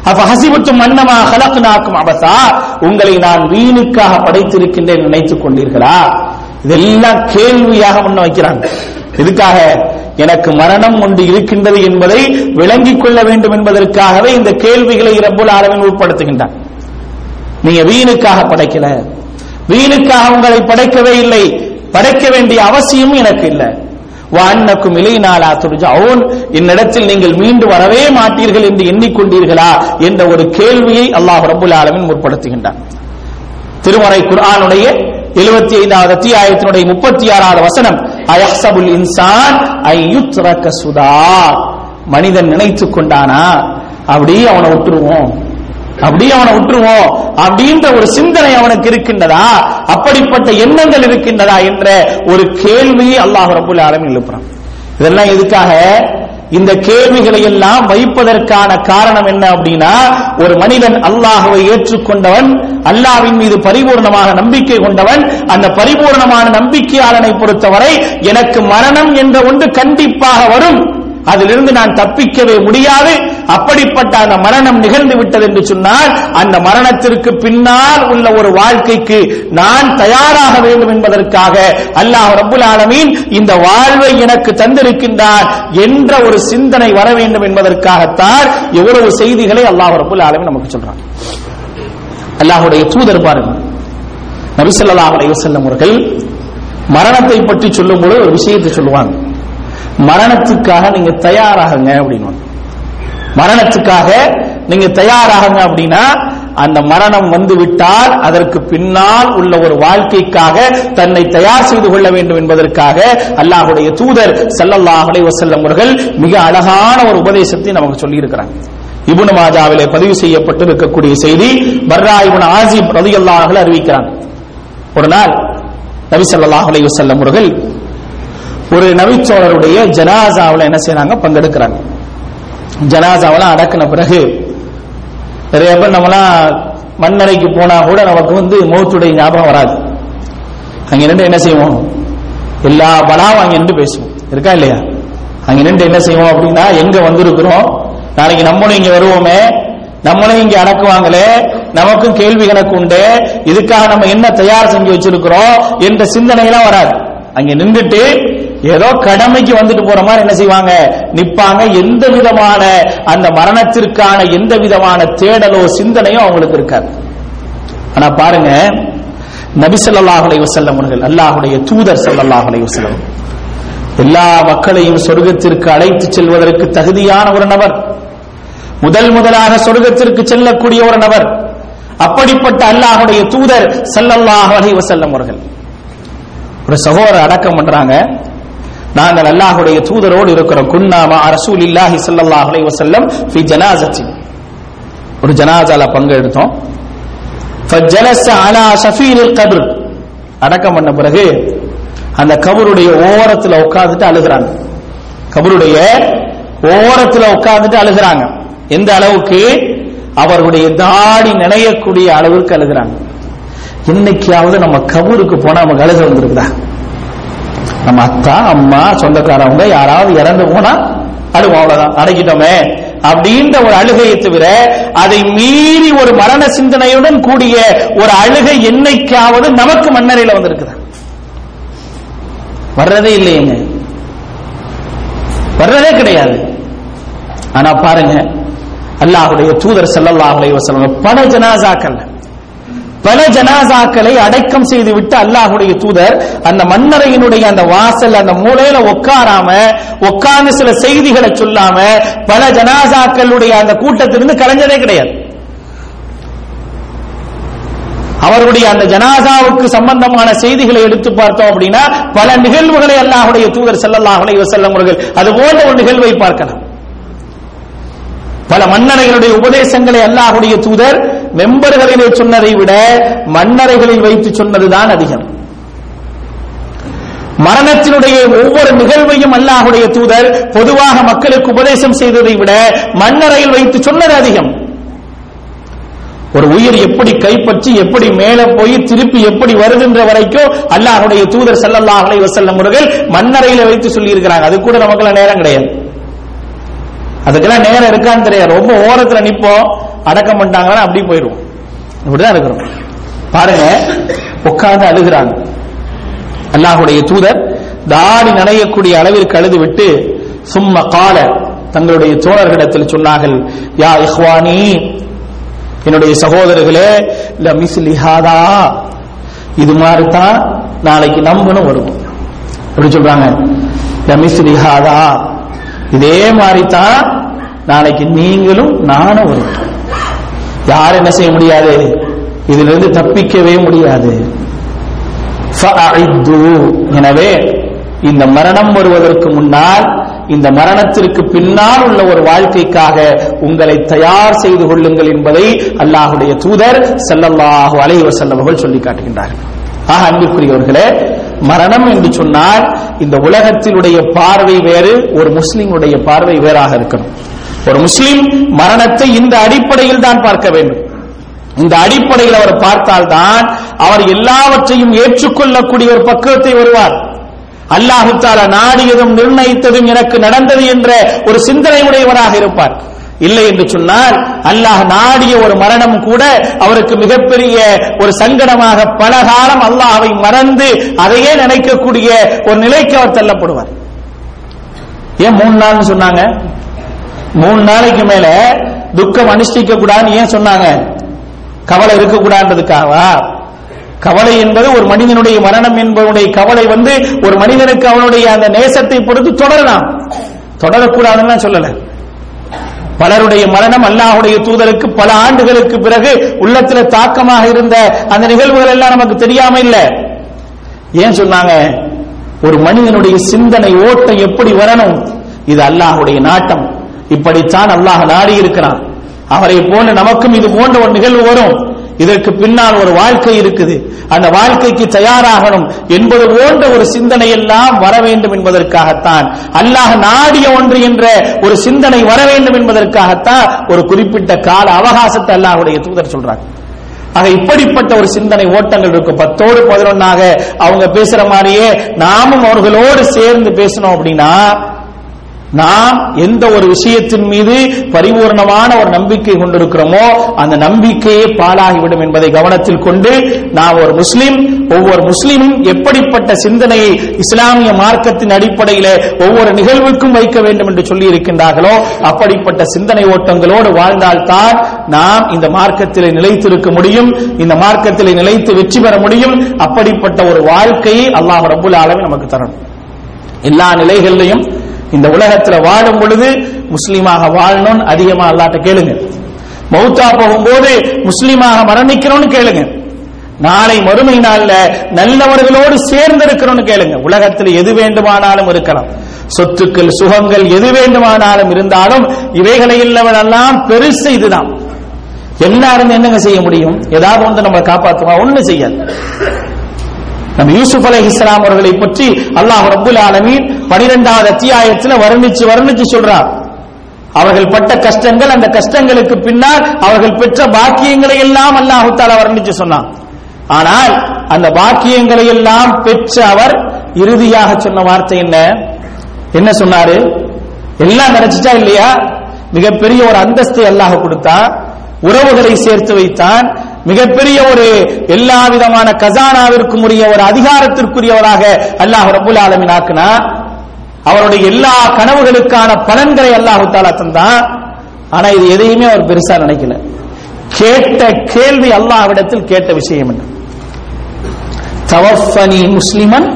அப்ப ஹசிபுத்தும் அன்னமா ஹலக்னாக்கும் அபசா? உங்களை நான் வீணுக்காக படைத்திருக்கின்றேன் நினைத்துக் கொண்டீர்களா? இதெல்லாம் கேள்வியாக முன்ன வைக்கிறாங்க இதுக்காக எனக்கு மரணம் ஒன்று இருக்கின்றது என்பதை விளங்கிக் கொள்ள வேண்டும் என்பதற்காகவே இந்த கேள்விகளை ரப்புல் ஆலமின் உட்படுத்துகின்றான். நீங்க வீணுக்காக படைக்கல. வீணுக்காக உங்களை படைக்கவே இல்லை. படைக்க வேண்டிய அவசியம் எனக்கு இல்லை. வான்னக்கும் இலைநாளா துர்ஜவுன் என்னிடத்தில் நீங்கள் மீண்டு வரவே மாட்டீர்கள் என்று எண்ணிக்கொண்டீர்களா என்ற ஒரு கேள்வியை அல்லாஹ் ரபுல் ஆலமின் முற்படுத்துகின்றான். திருமறை குர்ஆனுடைய எழுபத்தி ஐந்தாவது அத்தியாயத்தினுடைய முப்பத்தி ஆறாவது வசனம் அயஹ்சபுல் இன்சான் ஐயுத்ரக சுதா. மனிதன் நினைத்துக் கொண்டானா? அப்படியே அவனை விட்டுருவோம். அப்படியே அவனை விட்டுருவோம். அப்படின்ற ஒரு சிந்தனை அவனுக்கு இருக்கின்றதா? அப்படிப்பட்ட எண்ணங்கள் இருக்கின்றதா என்ற ஒரு கேள்வியை அல்லாஹ் ரபுல் ஆலமின் எழுப்புறான். இதெல்லாம் எதுக்காக? இந்த கேள்விகளை எல்லாம் வைப்பதற்கான காரணம் என்ன அப்படின்னா ஒரு மனிதன் அல்லாஹுவை ஏற்றுக்கொண்டவன் அல்லாவின் மீது பரிபூர்ணமாக நம்பிக்கை கொண்டவன் அந்த பரிபூர்ணமான நம்பிக்கையாளனை பொறுத்தவரை எனக்கு மரணம் என்ற ஒன்று கண்டிப்பாக வரும். அதிலிருந்து நான் தப்பிக்கவே முடியாது. அப்படிப்பட்ட அந்த மரணம் நிகழ்ந்து விட்டது என்று சொன்னால் அந்த மரணத்திற்கு பின்னால் உள்ள ஒரு வாழ்க்கைக்கு நான் தயாராக வேண்டும் என்பதற்காக அல்லாஹ் ரப்புல் ஆலமீன் இந்த வாழ்வை எனக்கு தந்திருக்கின்றான் என்ற ஒரு சிந்தனை வர வேண்டும் என்பதற்காகத்தான் எவ்வளவு செய்திகளை அல்லாஹ் ரப்புல் ஆலமீன் நமக்கு சொல்றான். அல்லாஹுடைய தூதர் பாருங்கள் நபி ஸல்லல்லாஹு அவர்கள் மரணத்தை பற்றி சொல்லும் பொழுது ஒரு விஷயத்தை சொல்லுவாங்க. மரணத்துக்காக நீங்க தயாராகுங்க அப்படின்னு மரணத்துக்காக நீங்க தயாராகுங்க அப்படின்னா அந்த மரணம் வந்து விட்டால் அதற்கு பின்னால் உள்ள ஒரு வாழ்க்கைக்காக தன்னை தயார் செய்து கொள்ள வேண்டும் என்பதற்காக அல்லாஹுடைய தூதர் சல்லல்லாஹுடைய வசல்லம் அவர்கள் மிக அழகான ஒரு உபதேசத்தை நமக்கு சொல்லி இருக்கிறாங்க இப்னு மாஜாவிலே பதிவு செய்யப்பட்டு இருக்கக்கூடிய செய்தி பர்ரா இப்னு ஆசிப் ரலியல்லாஹு அறிவிக்கிறாங்க. ஒரு நாள் நபி சல்லாஹ் அலைவசல்லம் அவர்கள் ஒரு நபிச்சோழருடைய ஜனாசாவில் என்ன செய்யறாங்க பங்கெடுக்கிறாங்க. ஜனாசாவெல்லாம் அடக்கின பிறகு நிறைய பேர் நம்மலாம் மண்ணறைக்கு போனா கூட நமக்கு வந்து மௌத்துடைய ஞாபகம் வராது. அங்க நின்று என்ன செய்வோம்? எல்லா பலாவும் அங்க நின்று பேசுவோம். இருக்கா இல்லையா? அங்க நின்று என்ன செய்வோம் அப்படின்னா எங்க வந்திருக்கிறோம்? நாளைக்கு நம்மளும் இங்க வருவோமே. நம்மளும் இங்க அடக்குவாங்களே. நமக்கும் கேள்வி கணக்கு உண்டு. இதுக்காக நம்ம என்ன தயார் செஞ்சு வச்சிருக்கிறோம்? என்ற சிந்தனையெல்லாம் வராது. அங்க நின்றுட்டு ஏதோ கடமைக்கு வந்துட்டு போற மாதிரி என்ன செய்வாங்க? நிப்பாங்க. எந்த விதமான அந்த மரணத்திற்கான எந்த விதமான தேடலோ சிந்தனையோ அவங்களுக்கு இருக்காது. ஆனா பாருங்க நபி ஸல்லல்லாஹு அவர்கள் அல்லாஹுடைய தூதர் ஸல்லல்லாஹு அலைஹி எல்லா மக்களையும் சொர்க்கத்திற்கு அழைத்து செல்வதற்கு தகுதியான ஒரு நபர் முதல் முதலாக சொர்க்கத்திற்கு செல்லக்கூடிய ஒரு நபர் அப்படிப்பட்ட அல்லாஹுடைய தூதர் ஸல்லல்லாஹு அலைஹி அவர்கள். ஒரு சகோதரர் அடக்கம் பண்றாங்க. நாங்கள் அல்லாஹுடைய தூதரோடு இருக்கிறோம். குன்னாமா ரசூலில்லாஹி ஸல்லல்லாஹு அலை வசல்லம் ஃபி ஜனாசத்தி ஒரு ஜனாசால பங்கு எடுத்தோம். ஃபஜலஸ அலா ஷஃபீரில் அடக்கம் பண்ண பிறகு அந்த கபருடைய ஓரத்துல உட்கார்ந்துட்டு அழுகுறாங்க. கபருடைய ஓரத்துல உட்கார்ந்துட்டு அழுகுறாங்க. எந்த அளவுக்கு? அவர்களுடைய தாடி நினையக்கூடிய அளவுக்கு அழுகுறாங்க. இன்னைக்காவது நம்ம கபூருக்கு போனா நமக்கு அழுக வந்திருக்குதா? நம்ம அத்தா அம்மா சொந்தக்காரவங்க யாராவது இறந்து போனா அழுவோம் அவ்வளவுதான். அடைக்கிட்டோமே அப்படின்ற ஒரு அழுகையை தவிர அதை மீறி ஒரு மரண சிந்தனையுடன் கூடிய ஒரு அழுகை என்னைக்காவது நமக்கு மண்ணறையில வந்திருக்குது? வர்றதே இல்லையேங்க. வர்றதே கிடையாது. ஆனா பாருங்க அல்லாஹுடைய தூதர் ஸல்லல்லாஹு வசலம் பல ஜனாசாக்கள் பல ஜனாசாக்களை அடக்கம் செய்து விட்டு அல்லாஹுடைய தூதர் அந்த மன்னரையினுடைய அந்த வாசல் அந்த மூலையில உட்காராம உட்கார்ந்து சில செய்திகளை சொல்லாம பல ஜனாசாக்களுடைய அந்த கூட்டத்திலிருந்து கலைஞ்சதே கிடையாது. அவருடைய அந்த ஜனாசாவுக்கு சம்பந்தமான செய்திகளை எடுத்து பார்த்தோம் அப்படின்னா பல நிகழ்வுகளை அல்லாஹுடைய தூதர் ஸல்லல்லாஹு அலைஹி அவர்கள் அது போன்ற ஒரு நிகழ்வை பார்க்கலாம். பல மன்னரைகளுடைய உபதேசங்களை அல்லாஹுடைய தூதர் மெம்பர்களிலே சொன்னதை விட மன்னரைகளில் வைத்து சொன்னதுதான் அதிகம். மரணத்தினுடைய ஒவ்வொரு நிகழ்வையும் அல்லாஹுடைய தூதர் பொதுவாக மக்களுக்கு உபதேசம் செய்ததை விட மன்னரையில் வைத்து சொன்னது அதிகம். ஒரு உயிர் எப்படி கைப்பற்றி எப்படி மேலே போய் திருப்பி எப்படி வருகின்ற வரைக்கும் அல்லாஹுடைய தூதர் ஸல்லல்லாஹு அலை வசல்லம் அவர்கள் மண்ணறையில வைத்து சொல்லி இருக்கிறாங்க அது கூட நமக்கு நேரம் கிடையாது. அதுக்கெல்லாம் நேரம் இருக்கான்னு தெரியாது. ரொம்ப ஓரத்துல நிப்போம் அடக்கம் பண்ணிட்டாங்கன்னா அப்படி போயிடுவோம் இப்படிதான் இருக்கிறோம். பாருங்க உட்கார்ந்து அழுகிறாங்க. அல்லாஹுடைய தூதர் தாடி நனையக்கூடிய அளவிற்கு அழுது விட்டு சும்ம கால தங்களுடைய தோழர்களிடத்தில் சொன்னார்கள் யா இஹ்வானி என்னுடைய சகோதரர்களே லமிஸ்லிஹாதா இது மாதிரி தான் நாளைக்கு நம்பணும் வரும் அப்படி சொல்றாங்க லமிஸ்லிஹாதா இதே மாதிரி தான் நாளைக்கு நீங்களும் நானும் வரும் யார் என்ன செய்ய முடியாது? இதிலிருந்து தப்பிக்கவே முடியாது. எனவே இந்த மரணம் வருவதற்கு முன்னால் இந்த மரணத்திற்கு பின்னால் உள்ள ஒரு வாழ்க்கைக்காக உங்களை தயார் செய்து கொள்ளுங்கள் என்பதை அல்லாஹுடைய தூதர் செல்லல்லாஹு அலைவர் செல்லவர்கள் சொல்லி காட்டுகின்றார்கள் ஆக அன்பிற்குரியவர்களே மரணம் என்று சொன்னால் இந்த உலகத்தினுடைய பார்வை வேறு ஒரு முஸ்லிமுடைய பார்வை வேறாக இருக்கணும். ஒரு முஸ்லிம் மரணத்தை இந்த அடிப்படையில் தான் பார்க்க வேண்டும். இந்த அடிப்படையில் அவர் பார்த்தால்தான் அவர் எல்லாவற்றையும் ஏற்றுக்கொள்ளக்கூடிய ஒரு பக்குவத்தை வருவார். அல்லாஹு தாலா நாடியதும் நிர்ணயித்ததும் எனக்கு நடந்தது என்ற ஒரு சிந்தனை உடையவராக இருப்பார். இல்லை என்று சொன்னால் அல்லாஹ் நாடிய ஒரு மரணம் கூட அவருக்கு மிகப்பெரிய ஒரு சங்கடமாக பல காலம் அல்லாஹாவை மறந்து அதையே நினைக்கக்கூடிய ஒரு நிலைக்கு அவர் தள்ளப்படுவார். ஏன் மூணு நாள்னு சொன்னாங்க? மூணு நாளைக்கு மேல துக்கம் அனுஷ்டிக்க கூடாதுன்னு ஏன் சொன்னாங்க? கவலை இருக்கக்கூடாதுக்காவா கவலை என்பது ஒரு மனிதனுடைய மரணம் என்பவனுடைய கவலை வந்து ஒரு மனிதனுக்கு அவனுடைய அந்த நேசத்தை பொறுத்து தொடரலாம். தொடரக்கூடாதுன்னு சொல்லல. பலருடைய மரணம் அல்லாஹுடைய தூதருக்கு பல ஆண்டுகளுக்கு பிறகு உள்ளத்துல தாக்கமாக இருந்த அந்த நிகழ்வுகள் எல்லாம் நமக்கு தெரியாம இல்ல. ஏன் சொன்னாங்க? ஒரு மனிதனுடைய சிந்தனை ஓட்டம் எப்படி வரணும்? இது அல்லாஹுடைய நாட்டம். இப்படித்தான் அல்லாஹ் நாடி இருக்கிறான். அவரை போல நமக்கும் இது போன்ற ஒரு நிகழ்வு வரும். இதற்கு பின்னால் ஒரு வாழ்க்கை இருக்குது. அந்த வாழ்க்கைக்கு தயாராகணும் என்பது போன்ற ஒரு சிந்தனை எல்லாம் வர வேண்டும் என்பதற்காகத்தான் அல்லாஹ் நாடிய ஒன்று என்ற ஒரு சிந்தனை வர வேண்டும் என்பதற்காகத்தான் ஒரு குறிப்பிட்ட கால அவகாசத்தை அல்லாஹுடைய தூதர் சொல்றாங்க ஆக இப்படிப்பட்ட ஒரு சிந்தனை ஓட்டங்கள் இருக்கும் பத்தோடு பதினொன்னாக அவங்க பேசுற மாதிரியே நாமும் அவர்களோடு சேர்ந்து பேசணும் அப்படின்னா நாம் எந்த ஒரு விஷயத்தின் மீது பரிபூர்ணமான ஒரு நம்பிக்கை கொண்டிருக்கிறோமோ அந்த நம்பிக்கையே பாலாகிவிடும் என்பதை கவனத்தில் கொண்டு நாம் ஒரு முஸ்லிம் ஒவ்வொரு முஸ்லிமும் எப்படிப்பட்ட சிந்தனையை இஸ்லாமிய மார்க்கத்தின் அடிப்படையில ஒவ்வொரு நிகழ்வுக்கும் வைக்க வேண்டும் என்று சொல்லி இருக்கின்றார்களோ அப்படிப்பட்ட சிந்தனை ஓட்டங்களோடு வாழ்ந்தால்தான் நாம் இந்த மார்க்கத்திலே நிலைத்திருக்க முடியும் இந்த மார்க்கத்திலே நிலைத்து வெற்றி பெற முடியும். அப்படிப்பட்ட ஒரு வாழ்க்கையை அல்லாஹ் ரபுல் ஆலமே நமக்கு தரணும். எல்லா நிலைகளிலையும் இந்த உலகத்துல வாழும் பொழுது முஸ்லீமாக வாழணும்னு அதிகமா அல்லாட்ட கேளுங்க. மௌத்தா போகும்போது முஸ்லீமாக மரணிக்கிறோம்னு கேளுங்க. நாளை மறுமை நாள்ல நல்லவர்களோடு சேர்ந்து இருக்கிறோம்னு கேளுங்க. உலகத்தில் எது வேண்டுமானாலும் இருக்கலாம். சொத்துக்கள் சுகங்கள் எது வேண்டுமானாலும் இருந்தாலும் இவைகளை இல்லவனெல்லாம் பெருசு இதுதான். எல்லாருமே என்னங்க செய்ய முடியும்? ஏதாவது ஒன்று நம்ம காப்பாற்றுவா ஒண்ணு செய்யாது. நம்ம யூசுப் அலை இஸ்லாம் அவர்களை பற்றி அல்லாஹ் அப்துல் ஆலமீன் பனிரெண்டாவது அத்தியாயத்தில் வர்ணிச்சு வர்ணிச்சு சொல்றார். அவர்கள் பட்ட கஷ்டங்கள் அந்த கஷ்டங்களுக்கு பின்னால் அவர்கள் பெற்ற பாக்கியங்களை எல்லாம் அல்லாஹு தாலா வர்ணிச்சு சொன்னான். ஆனால் அந்த பாக்கியங்களை எல்லாம் பெற்ற அவர் இறுதியாக சொன்ன வார்த்தை என்ன? என்ன சொன்னாரு? எல்லாம் நினைச்சிட்டா இல்லையா? மிகப்பெரிய ஒரு அந்தஸ்தை அல்லாஹ் கொடுத்தா உறவுகளை சேர்த்து வைத்தான் மிகப்பெரிய ஒரு எல்லா விதமான கசானாவிற்கும் உரிய ஒரு அதிகாரத்திற்குரியவராக அல்லாஹ் ரபுல் ஆலமின் ஆக்குனா அவருடைய எல்லா கனவுகளுக்கான பலன்களை அல்லாஹு தாலா தந்தான் ஆனா இது எதையுமே அவர் பெருசா நினைக்கல. கேட்ட கேள்வி அல்லாஹ்விடத்தில் கேட்ட விஷயம் என்ன? தவஃபனி முஸ்லிமன்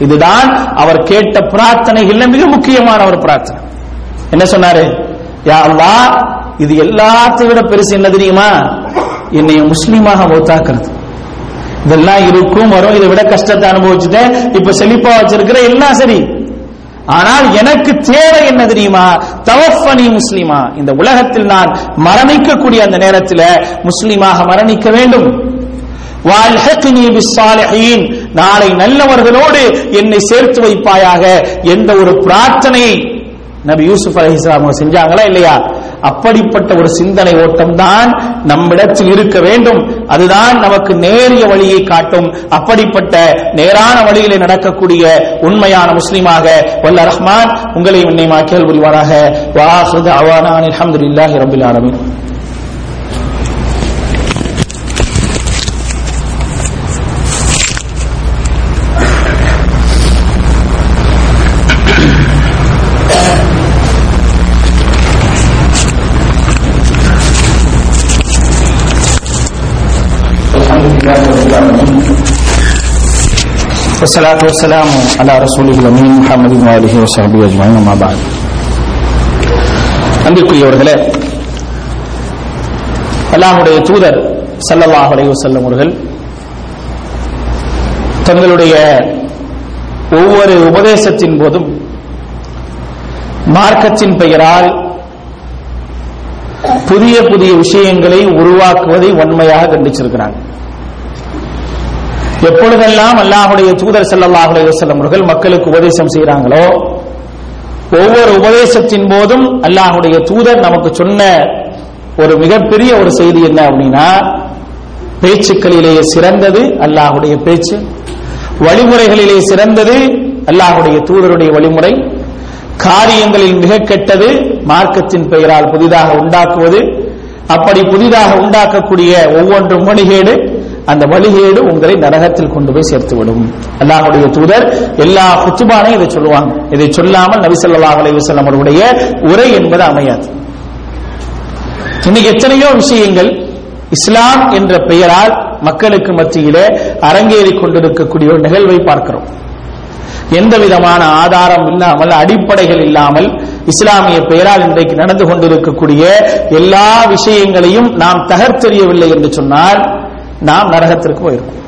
இதுதான் அவர் கேட்ட பிரார்த்தனைகள்ல மிக முக்கியமான ஒரு பிரார்த்தனை. என்ன சொன்னாரு? யா அல்லாஹ் இது எல்லாத்தையும் விட பெருசு என்ன தெரியுமா? என்னை முஸ்லீமாக மௌத்தாக்குறது. இதெல்லாம் இருக்கும் வரும். இதை விட கஷ்டத்தை அனுபவிச்சுட்டேன். இப்ப செழிப்பா வச்சிருக்கிற எல்லாம் சரி. ஆனால் எனக்கு தேவை என்ன தெரியுமா? தவஃபனி முஸ்லிமா. இந்த உலகத்தில் நான் மரணிக்கக்கூடிய அந்த நேரத்தில் முஸ்லிமாக மரணிக்க வேண்டும். நாளை நல்லவர்களோடு என்னை சேர்த்து வைப்பாயாக என்ற ஒரு பிரார்த்தனை நபி யூசுப் அலி இஸ்லாம் செஞ்சாங்களா இல்லையா? அப்படிப்பட்ட ஒரு சிந்தனை ஓட்டம் தான் நம்மிடத்தில் இருக்க வேண்டும். அதுதான் நமக்கு நேரிய வழியை காட்டும். அப்படிப்பட்ட நேரான வழியிலே நடக்கக்கூடிய உண்மையான முஸ்லிமாக வல்ல ரஹ்மான் உங்களை உன்னை மாக்கியல் புரிவாராக வாஹிருத அவானான் அல்ஹம்துலில்லாஹி ரபில் والصلاة والسلام على رسوله الأمين محمد وآله وصحبه أجمعين أما بعد அன்பிற்குரியவர்களே அல்லாஹுடைய தூதர் ஸல்லல்லாஹு அலைஹி வஸல்லம் அவர்கள் தங்களுடைய ஒவ்வொரு உபதேசத்தின் போதும் மார்க்கத்தின் பெயரால் புதிய புதிய விஷயங்களை உருவாக்குவதை வன்மையாக கண்டிச்சிருக்கிறாங்க எப்பொழுதெல்லாம் அல்லாஹுடைய தூதர் செல்லல்லாஹுடைய அலைஹி அவர்கள் மக்களுக்கு உபதேசம் செய்கிறாங்களோ ஒவ்வொரு உபதேசத்தின் போதும் அல்லாஹுடைய தூதர் நமக்கு சொன்ன ஒரு மிகப்பெரிய ஒரு செய்தி என்ன அப்படின்னா பேச்சுக்களிலேயே சிறந்தது அல்லாஹுடைய பேச்சு வழிமுறைகளிலே சிறந்தது அல்லாஹுடைய தூதருடைய வழிமுறை காரியங்களில் மிக கெட்டது மார்க்கத்தின் பெயரால் புதிதாக உண்டாக்குவது அப்படி புதிதாக உண்டாக்கக்கூடிய ஒவ்வொன்றும் வழிகேடு அந்த வழிகேடு உங்களை நரகத்தில் கொண்டு போய் சேர்த்து விடும் அல்லாஹுடைய தூதர் எல்லா குத்துபானையும் இதை சொல்லுவாங்க. இதை சொல்லாமல் நபிசல்லாஹ் ஸல்லல்லாஹு அவருடைய உரை என்பது அமையாது. இன்னைக்கு எத்தனையோ விஷயங்கள் இஸ்லாம் என்ற பெயரால் மக்களுக்கு மத்தியிலே அரங்கேறிக் கொண்டிருக்கக்கூடிய ஒரு நிகழ்வை பார்க்கிறோம். எந்த விதமான ஆதாரம் இல்லாமல் அடிப்படைகள் இல்லாமல் இஸ்லாமிய பெயரால் இன்றைக்கு நடந்து கொண்டிருக்கக்கூடிய எல்லா விஷயங்களையும் நாம் தகர்த்தெறியவில்லை என்று சொன்னால் நாம் நரகத்திற்கு போயிருக்கோம்.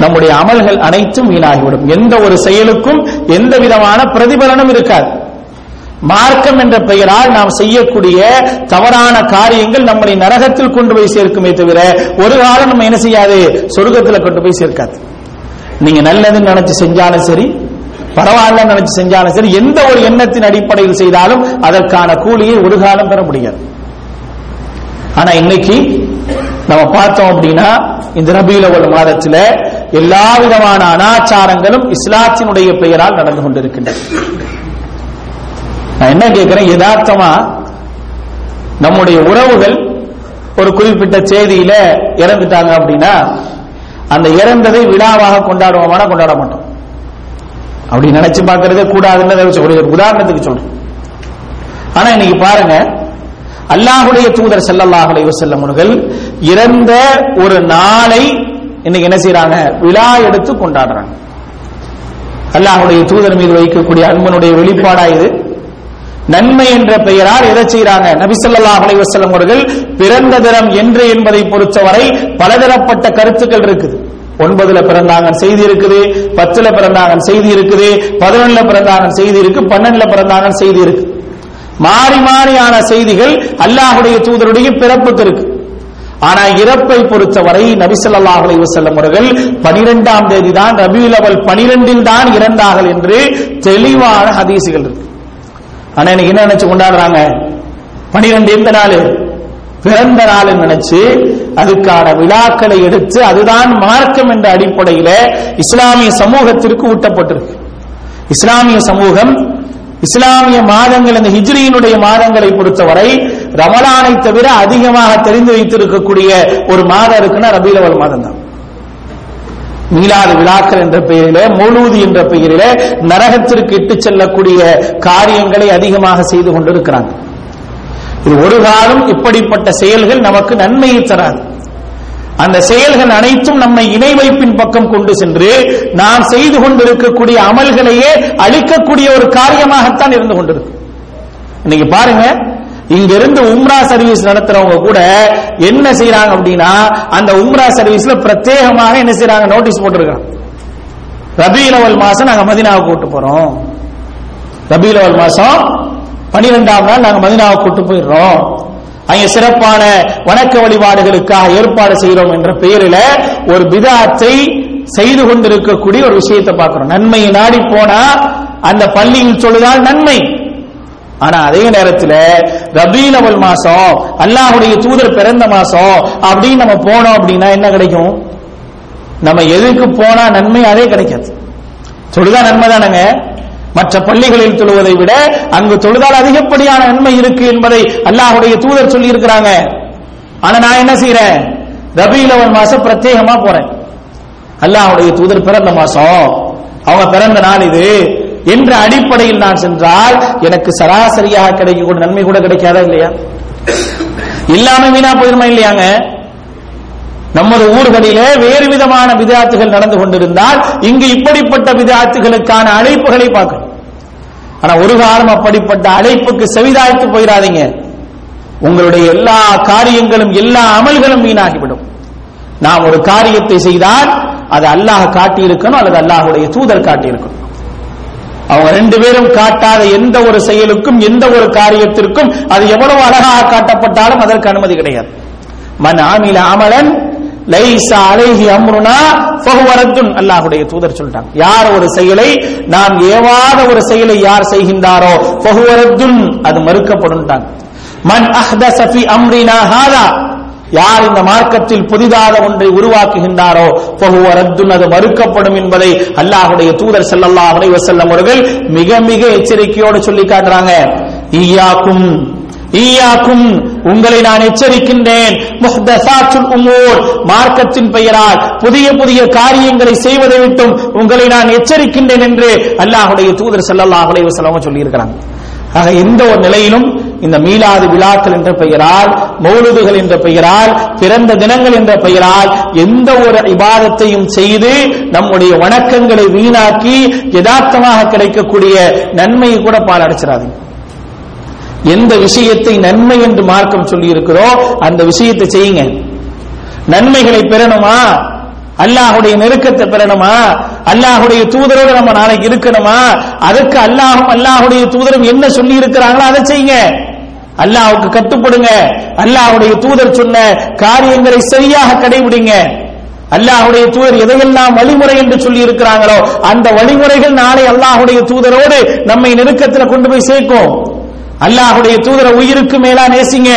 நம்முடைய அமல்கள் அனைத்தும் வீணாகிவிடும். எந்த ஒரு செயலுக்கும் எந்த விதமான பிரதிபலனும் இருக்காது. மார்க்கம் என்ற பெயரால் நாம் செய்யக்கூடிய தவறான காரியங்கள் நம்மளை நரகத்தில் கொண்டு போய் சேர்க்குமே தவிர ஒரு காலம் நம்ம என்ன செய்யாது? சொர்க்கத்துல கொண்டு போய் சேர்க்காது. நீங்க நல்லதுன்னு நினைச்சு செஞ்சாலும் சரி பரவாயில்ல நினைச்சு செஞ்சாலும் சரி எந்த ஒரு எண்ணத்தின் அடிப்படையில் செய்தாலும் அதற்கான கூலியை ஒரு காலம் பெற முடியாது. ஆனா இன்னைக்கு நம்ம பார்த்தோம் அப்படின்னா இந்த ரபியில ஒரு மாதத்துல எல்லா விதமான அனாச்சாரங்களும் இஸ்லாத்தினுடைய பெயரால் நடந்து கொண்டிருக்கின்றன. நான் என்ன கேட்கிறேன்? யதார்த்தமா நம்முடைய உறவுகள் ஒரு குறிப்பிட்ட செய்தியில இறந்துட்டாங்க அப்படின்னா அந்த இறந்ததை விழாவாக கொண்டாடுவோமான கொண்டாட மாட்டோம். அப்படி நினைச்சு பார்க்கறதே கூடாதுன்னு ஒரு உதாரணத்துக்கு சொல்றேன். ஆனா இன்னைக்கு பாருங்க அல்லாஹுடைய தூதர் ஸல்லல்லாஹு அலைஹி அவர்கள் இறந்த ஒரு நாளை இன்னைக்கு என்ன செய்யறாங்க விழா எடுத்து கொண்டாடுறாங்க. அல்லாஹுடைய தூதர் மீது வைக்கக்கூடிய அன்பனுடைய வெளிப்பாடா இது. நன்மை என்ற பெயரால் எதை செய்யறாங்க நபி அலைவசல்லம் அவர்கள் பிறந்த தினம் என்று என்பதை பொறுத்தவரை பலதரப்பட்ட கருத்துக்கள் இருக்குது. ஒன்பதுல பிறந்தாங்க செய்தி இருக்குது பத்துல பிறந்தாங்க செய்தி இருக்குது பதினொன்னுல பிறந்தாங்க செய்தி இருக்கு பன்னெண்டுல பிறந்தாங்க செய்தி இருக்கு. மாறி மாறியான செய்திகள் அல்லாஹுடைய தூதருடைய பிறப்புக்கு இருக்கு. ஆனா இறப்பை பொறுத்தவரை நபிசல்லாஹ் அலைவசல்லம் அவர்கள் 12ஆம் தேதி தான் ரபி லெவல் பனிரெண்டில் தான் இறந்தார்கள் என்று தெளிவான ஹதீசுகள் இருக்கு. ஆனா இன்னைக்கு என்ன நினைச்சு கொண்டாடுறாங்க? 12 எந்த நாள்? பிறந்த நாள் நினைச்சு அதுக்கான விழாக்களை எடுத்து அதுதான் மார்க்கம் என்ற அடிப்படையில இஸ்லாமிய சமூகத்திற்கு ஊட்டப்பட்டிருக்கு. இஸ்லாமிய சமூகம் இஸ்லாமிய மாதங்கள் இந்த ஹிஜ்ரியினுடைய மாதங்களை பொறுத்தவரை ரமலானை தவிர அதிகமாக தெரிந்து வைத்திருக்கக்கூடிய ஒரு மாதம் இருக்குன்னா ரபீலவல் மாதம் தான் மீளாது விழாக்கள் என்ற பெயரிலே மூலூதி என்ற பெயரிலே நரகத்திற்கு இட்டு செல்லக்கூடிய காரியங்களை அதிகமாக செய்து கொண்டிருக்கிறாங்க. இது ஒரு காலம் இப்படிப்பட்ட செயல்கள் நமக்கு நன்மையை தராது. அந்த செயல்கள் அனைத்தும் நம்மை இணை வைப்பின் பக்கம் கொண்டு சென்று நாம் செய்து கொண்டிருக்கக்கூடிய அமல்களையே அழிக்கக்கூடிய ஒரு காரியமாகத்தான் இருந்து கொண்டிருக்கு. இன்னைக்கு பாருங்க இங்க இருந்து உம்ரா சர்வீஸ் நடத்துறவங்க கூட என்ன செய்யறாங்க அப்படின்னா அந்த உம்ரா சர்வீஸ்ல பிரத்யேகமாக என்ன செய்யறாங்க நோட்டீஸ் போட்டிருக்காங்க. ரபீல் அவல் மாசம் நாங்க மதினாவை கூட்டு போறோம். ரபீல் அவல் மாசம் பனிரெண்டாம் நாள் நாங்க மதினாவை கூட்டு போயிடுறோம். அங்கே சிறப்பான வணக்க வழிபாடுகளுக்காக ஏற்பாடு செய்கிறோம் என்ற பெயரில ஒரு பிதாத்தை செய்து கொண்டிருக்கக்கூடிய ஒரு விஷயத்தை பார்க்கிறோம். நன்மையை நாடி போனா அந்த பள்ளியில் சொல்லுதால் நன்மை. ஆனா அதே நேரத்தில் ரபீல் மாசம் அல்லாஹுடைய தூதர் பிறந்த மாசம் அப்படின்னு நம்ம போனோம் அப்படின்னா என்ன கிடைக்கும்? நம்ம எதுக்கு போனா நன்மை அதே கிடைக்காது. சொல்லுதான் நன்மை தானங்க? மற்ற பள்ளிகளில் தொழுவதை விட அங்கு தொழுதால் அதிகப்படியான நன்மை இருக்கு என்பதை அல்லாஹுடைய தூதர் சொல்லி இருக்கிறாங்க ஆனா நான் என்ன செய்யறேன் ரபீல் ஒரு மாசம் பிரத்யேகமா போறேன். அல்லாஹுடைய தூதர் பிறந்த மாசம். அவங்க பிறந்த நாள் இது. என்ற அடிப்படையில் நான் சென்றால் எனக்கு சராசரியாக கிடைக்கக்கூடிய நன்மை கூட கிடைக்காதா இல்லையா? இல்லாம வீணா போயிருமா இல்லையாங்க? நமது ஊர்களிலே வேறு விதமான விதாத்துகள் நடந்து கொண்டிருந்தால் இங்கு இப்படிப்பட்ட விதாத்துகளுக்கான அழைப்புகளை பார்க்கணும். ஆனா ஒரு காலம் அப்படிப்பட்ட அழைப்புக்கு செவிதாய்த்து போயிடாதீங்க. உங்களுடைய எல்லா காரியங்களும் எல்லா அமல்களும் வீணாகிவிடும். நாம் ஒரு காரியத்தை செய்தால் அது அல்லாஹ் காட்டியிருக்கணும் அல்லது அல்லாஹுடைய தூதர் காட்டியிருக்கணும். அவங்க ரெண்டு பேரும் காட்டாத எந்த ஒரு செயலுக்கும் எந்த ஒரு காரியத்திற்கும் அது எவ்வளவு அழகாக காட்டப்பட்டாலும் அதற்கு அனுமதி கிடையாது. மன் ஆமில அமலன் லைசா அலைஹி அம்ருனா ஃபஹுவரத்துன் அல்லாஹ்வுடைய தூதர் சொல்றாங்க. யார் ஒரு செயலை நாம் ஏவாத ஒரு செயலை யார் செய்கின்றாரோ ஃபஹுவரத்துன் அது மறுக்கப்படும்ட்டாங்க. மன் அஹ்தஸ ஃபி அம்ரினா ஹாதா. யார் இந்த மார்க்கத்தில் புதிதாக ஒன்றை உருவாக்குகின்றாரோ ஃபஹுவ ரத்துன் அது மறுக்கப்படும் என்பதை அல்லாஹுடைய தூதர் செல்லல்லா அலைஹி வஸல்லம் அவர்கள் மிக மிக எச்சரிக்கையோடு சொல்லி காட்டுறாங்க. ஈயாக்கும் ஈயாக்கும் உங்களை நான் எச்சரிக்கின்றேன். மார்க்கத்தின் பெயரால் புதிய புதிய காரியங்களை செய்வதை விட்டும் உங்களை நான் எச்சரிக்கின்றேன் என்று அல்லாஹுடைய தூதர் ஸல்லல்லாஹு அலைஹி சொல்லியிருக்கிறாங்க. ஆக எந்த ஒரு நிலையிலும் இந்த மீலாது விழாக்கள் என்ற பெயரால் மௌலுதுகள் என்ற பெயரால் பிறந்த தினங்கள் என்ற பெயரால் எந்த ஒரு இபாதத்தையும் செய்து நம்முடைய வணக்கங்களை வீணாக்கி யதார்த்தமாக கிடைக்கக்கூடிய நன்மையை கூட பாலடைச்சிடாதீங்க எந்த விஷயத்தை நன்மை என்று மார்க்கம் சொல்லி அந்த விஷயத்தை செய்யுங்க. நன்மைகளை பெறணுமா? அல்லாஹுடைய நெருக்கத்தை பெறணுமா? அல்லாஹுடைய தூதரோடு நம்ம நாளைக்கு இருக்கணுமா? அதுக்கு அல்லாஹும் அல்லாஹுடைய தூதரும் என்ன சொல்லி இருக்கிறாங்களோ அதை செய்யுங்க. அல்லாஹுக்கு கட்டுப்படுங்க. அல்லாஹுடைய தூதர் சொன்ன காரியங்களை சரியாக கடைபிடிங்க. அல்லாஹுடைய தூதர் எதையெல்லாம் வழிமுறை என்று சொல்லி இருக்கிறாங்களோ அந்த வழிமுறைகள் நாளை அல்லாஹுடைய தூதரோடு நம்மை நெருக்கத்தில் கொண்டு போய் சேர்க்கும். அல்லாஹுடைய தூதரை உயிருக்கு மேலா நேசிங்க.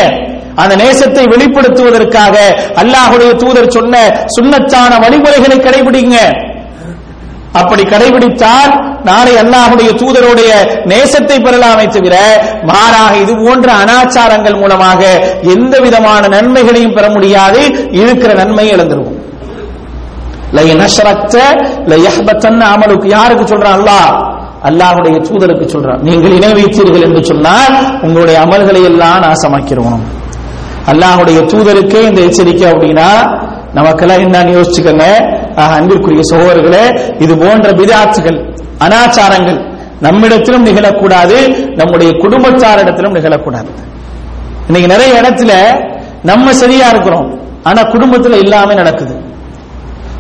அந்த நேசத்தை வெளிப்படுத்துவதற்காக அல்லாஹுடைய தூதர் சொன்ன சுன்னத்தான வழிமுறைகளை கடைபிடிங்க. அப்படி கடைபிடித்தால் நாளை அல்லாஹுடைய தூதருடைய நேசத்தை பெறலாமே தவிர மாறாக இது போன்ற அனாச்சாரங்கள் மூலமாக எந்த விதமான நன்மைகளையும் பெற முடியாது. இருக்கிற நன்மையை இழந்துருவோம். அமலுக்கு. யாருக்கு சொல்றான் அல்லாஹ்? அல்லாஹுடைய தூதருக்கு சொல்றான். நீங்கள் இணை வைத்தீர்கள் என்று சொன்னால் உங்களுடைய அமல்களை எல்லாம் நாசமாக்கிடுவோம். அல்லாஹுடைய தூதருக்கே இந்த எச்சரிக்கை அப்படின்னா நமக்கெல்லாம் என்னன்னு யோசிச்சுக்கங்க. அன்பிற்குரிய சகோதரர்களே இது போன்ற பிதாத்துகள் அனாச்சாரங்கள் நம்மிடத்திலும் நிகழக்கூடாது நம்முடைய குடும்பத்தாரிடத்திலும் நிகழக்கூடாது. இன்னைக்கு நிறைய இடத்துல நம்ம சரியா இருக்கிறோம் ஆனா குடும்பத்துல இல்லாம நடக்குது.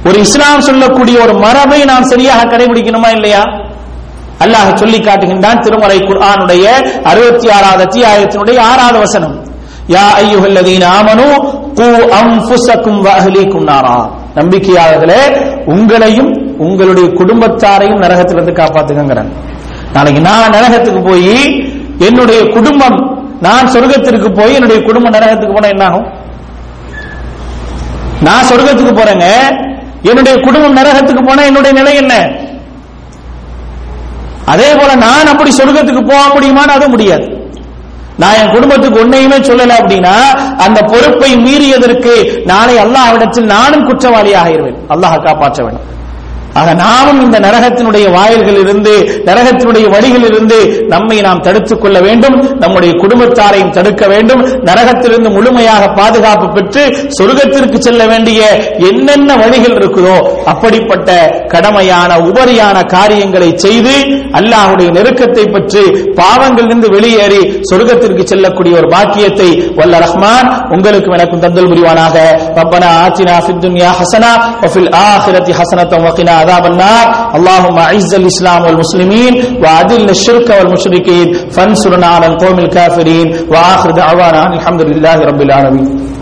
ஒரு இஸ்லாம் சொல்லக்கூடிய ஒரு மரபை நாம் சரியாக கடைபிடிக்கணுமா இல்லையா? அல்லாஹ் சொல்லி காட்டுகின்றான் திருமறை குர்ஆனுடைய அறுபத்தி ஆறாவது அத்தியாயத்தினுடைய ஆறாவது வசனம். யா ஐயுகல்லதீன் ஆமனு கூ அன்ஃபுஸக்கும் வ அஹ்லீக்கும் நாரா. நம்பிக்கையாளர்களே உங்களையும் உங்களுடைய குடும்பத்தாரையும் நரகத்திலிருந்து காப்பாத்துங்கிறான் நாளைக்கு நான் நரகத்துக்கு போய் என்னுடைய குடும்பம் நான் சொர்க்கத்திற்கு போய் என்னுடைய குடும்பம் நரகத்துக்கு போனா என்ன ஆகும் நான் சொர்க்கத்துக்கு போறேங்க என்னுடைய குடும்பம் நரகத்துக்கு போனா என்னுடைய நிலை என்ன? அதே போல நான் அப்படி சொர்க்கத்துக்கு போக முடியுமான்னு அது முடியாது. நான் என் குடும்பத்துக்கு ஒன்னையுமே சொல்லல அப்படின்னா அந்த பொறுப்பை மீறியதற்கு நாளை அல்லாஹ்விடத்தில் நானும் குற்றவாளியாக இருவேன் அல்லாஹ் காப்பாற்ற வேண்டும். ஆக நாமும் இந்த நரகத்தினுடைய வாயில்களில் இருந்து நரகத்தினுடைய வழிகளில் இருந்து நம்மை நாம் தடுத்துக் கொள்ள வேண்டும் நம்முடைய குடும்பத்தாரையும் தடுக்க வேண்டும் நரகத்திலிருந்து முழுமையாக பாதுகாப்பு பெற்று சொர்க்கத்திற்கு செல்ல வேண்டிய என்னென்ன வழிகள் இருக்குதோ அப்படிப்பட்ட கடமையான உபரியான காரியங்களை செய்து அல்லாஹ்வுடைய நெருக்கத்தை பற்றி பாவங்களிலிருந்து வெளியேறி சொர்க்கத்திற்கு செல்லக்கூடிய ஒரு பாக்கியத்தை வல்ல ரஹ்மான் உங்களுக்கும் எனக்கும் தந்தல் புரிவானாக. ரப்பனா ஆத்தினா ஃபித் துன்யா ஹசனா வஃபில் ஆஹிரத்தி ஹசனத்தம் வகினா عذاب النار. اللهم أعز الإسلام والمسلمين وأذل الشرك والمشركين. فانصرنا على القوم الكافرين. وآخر دعوانا أن الحمد لله رب العالمين.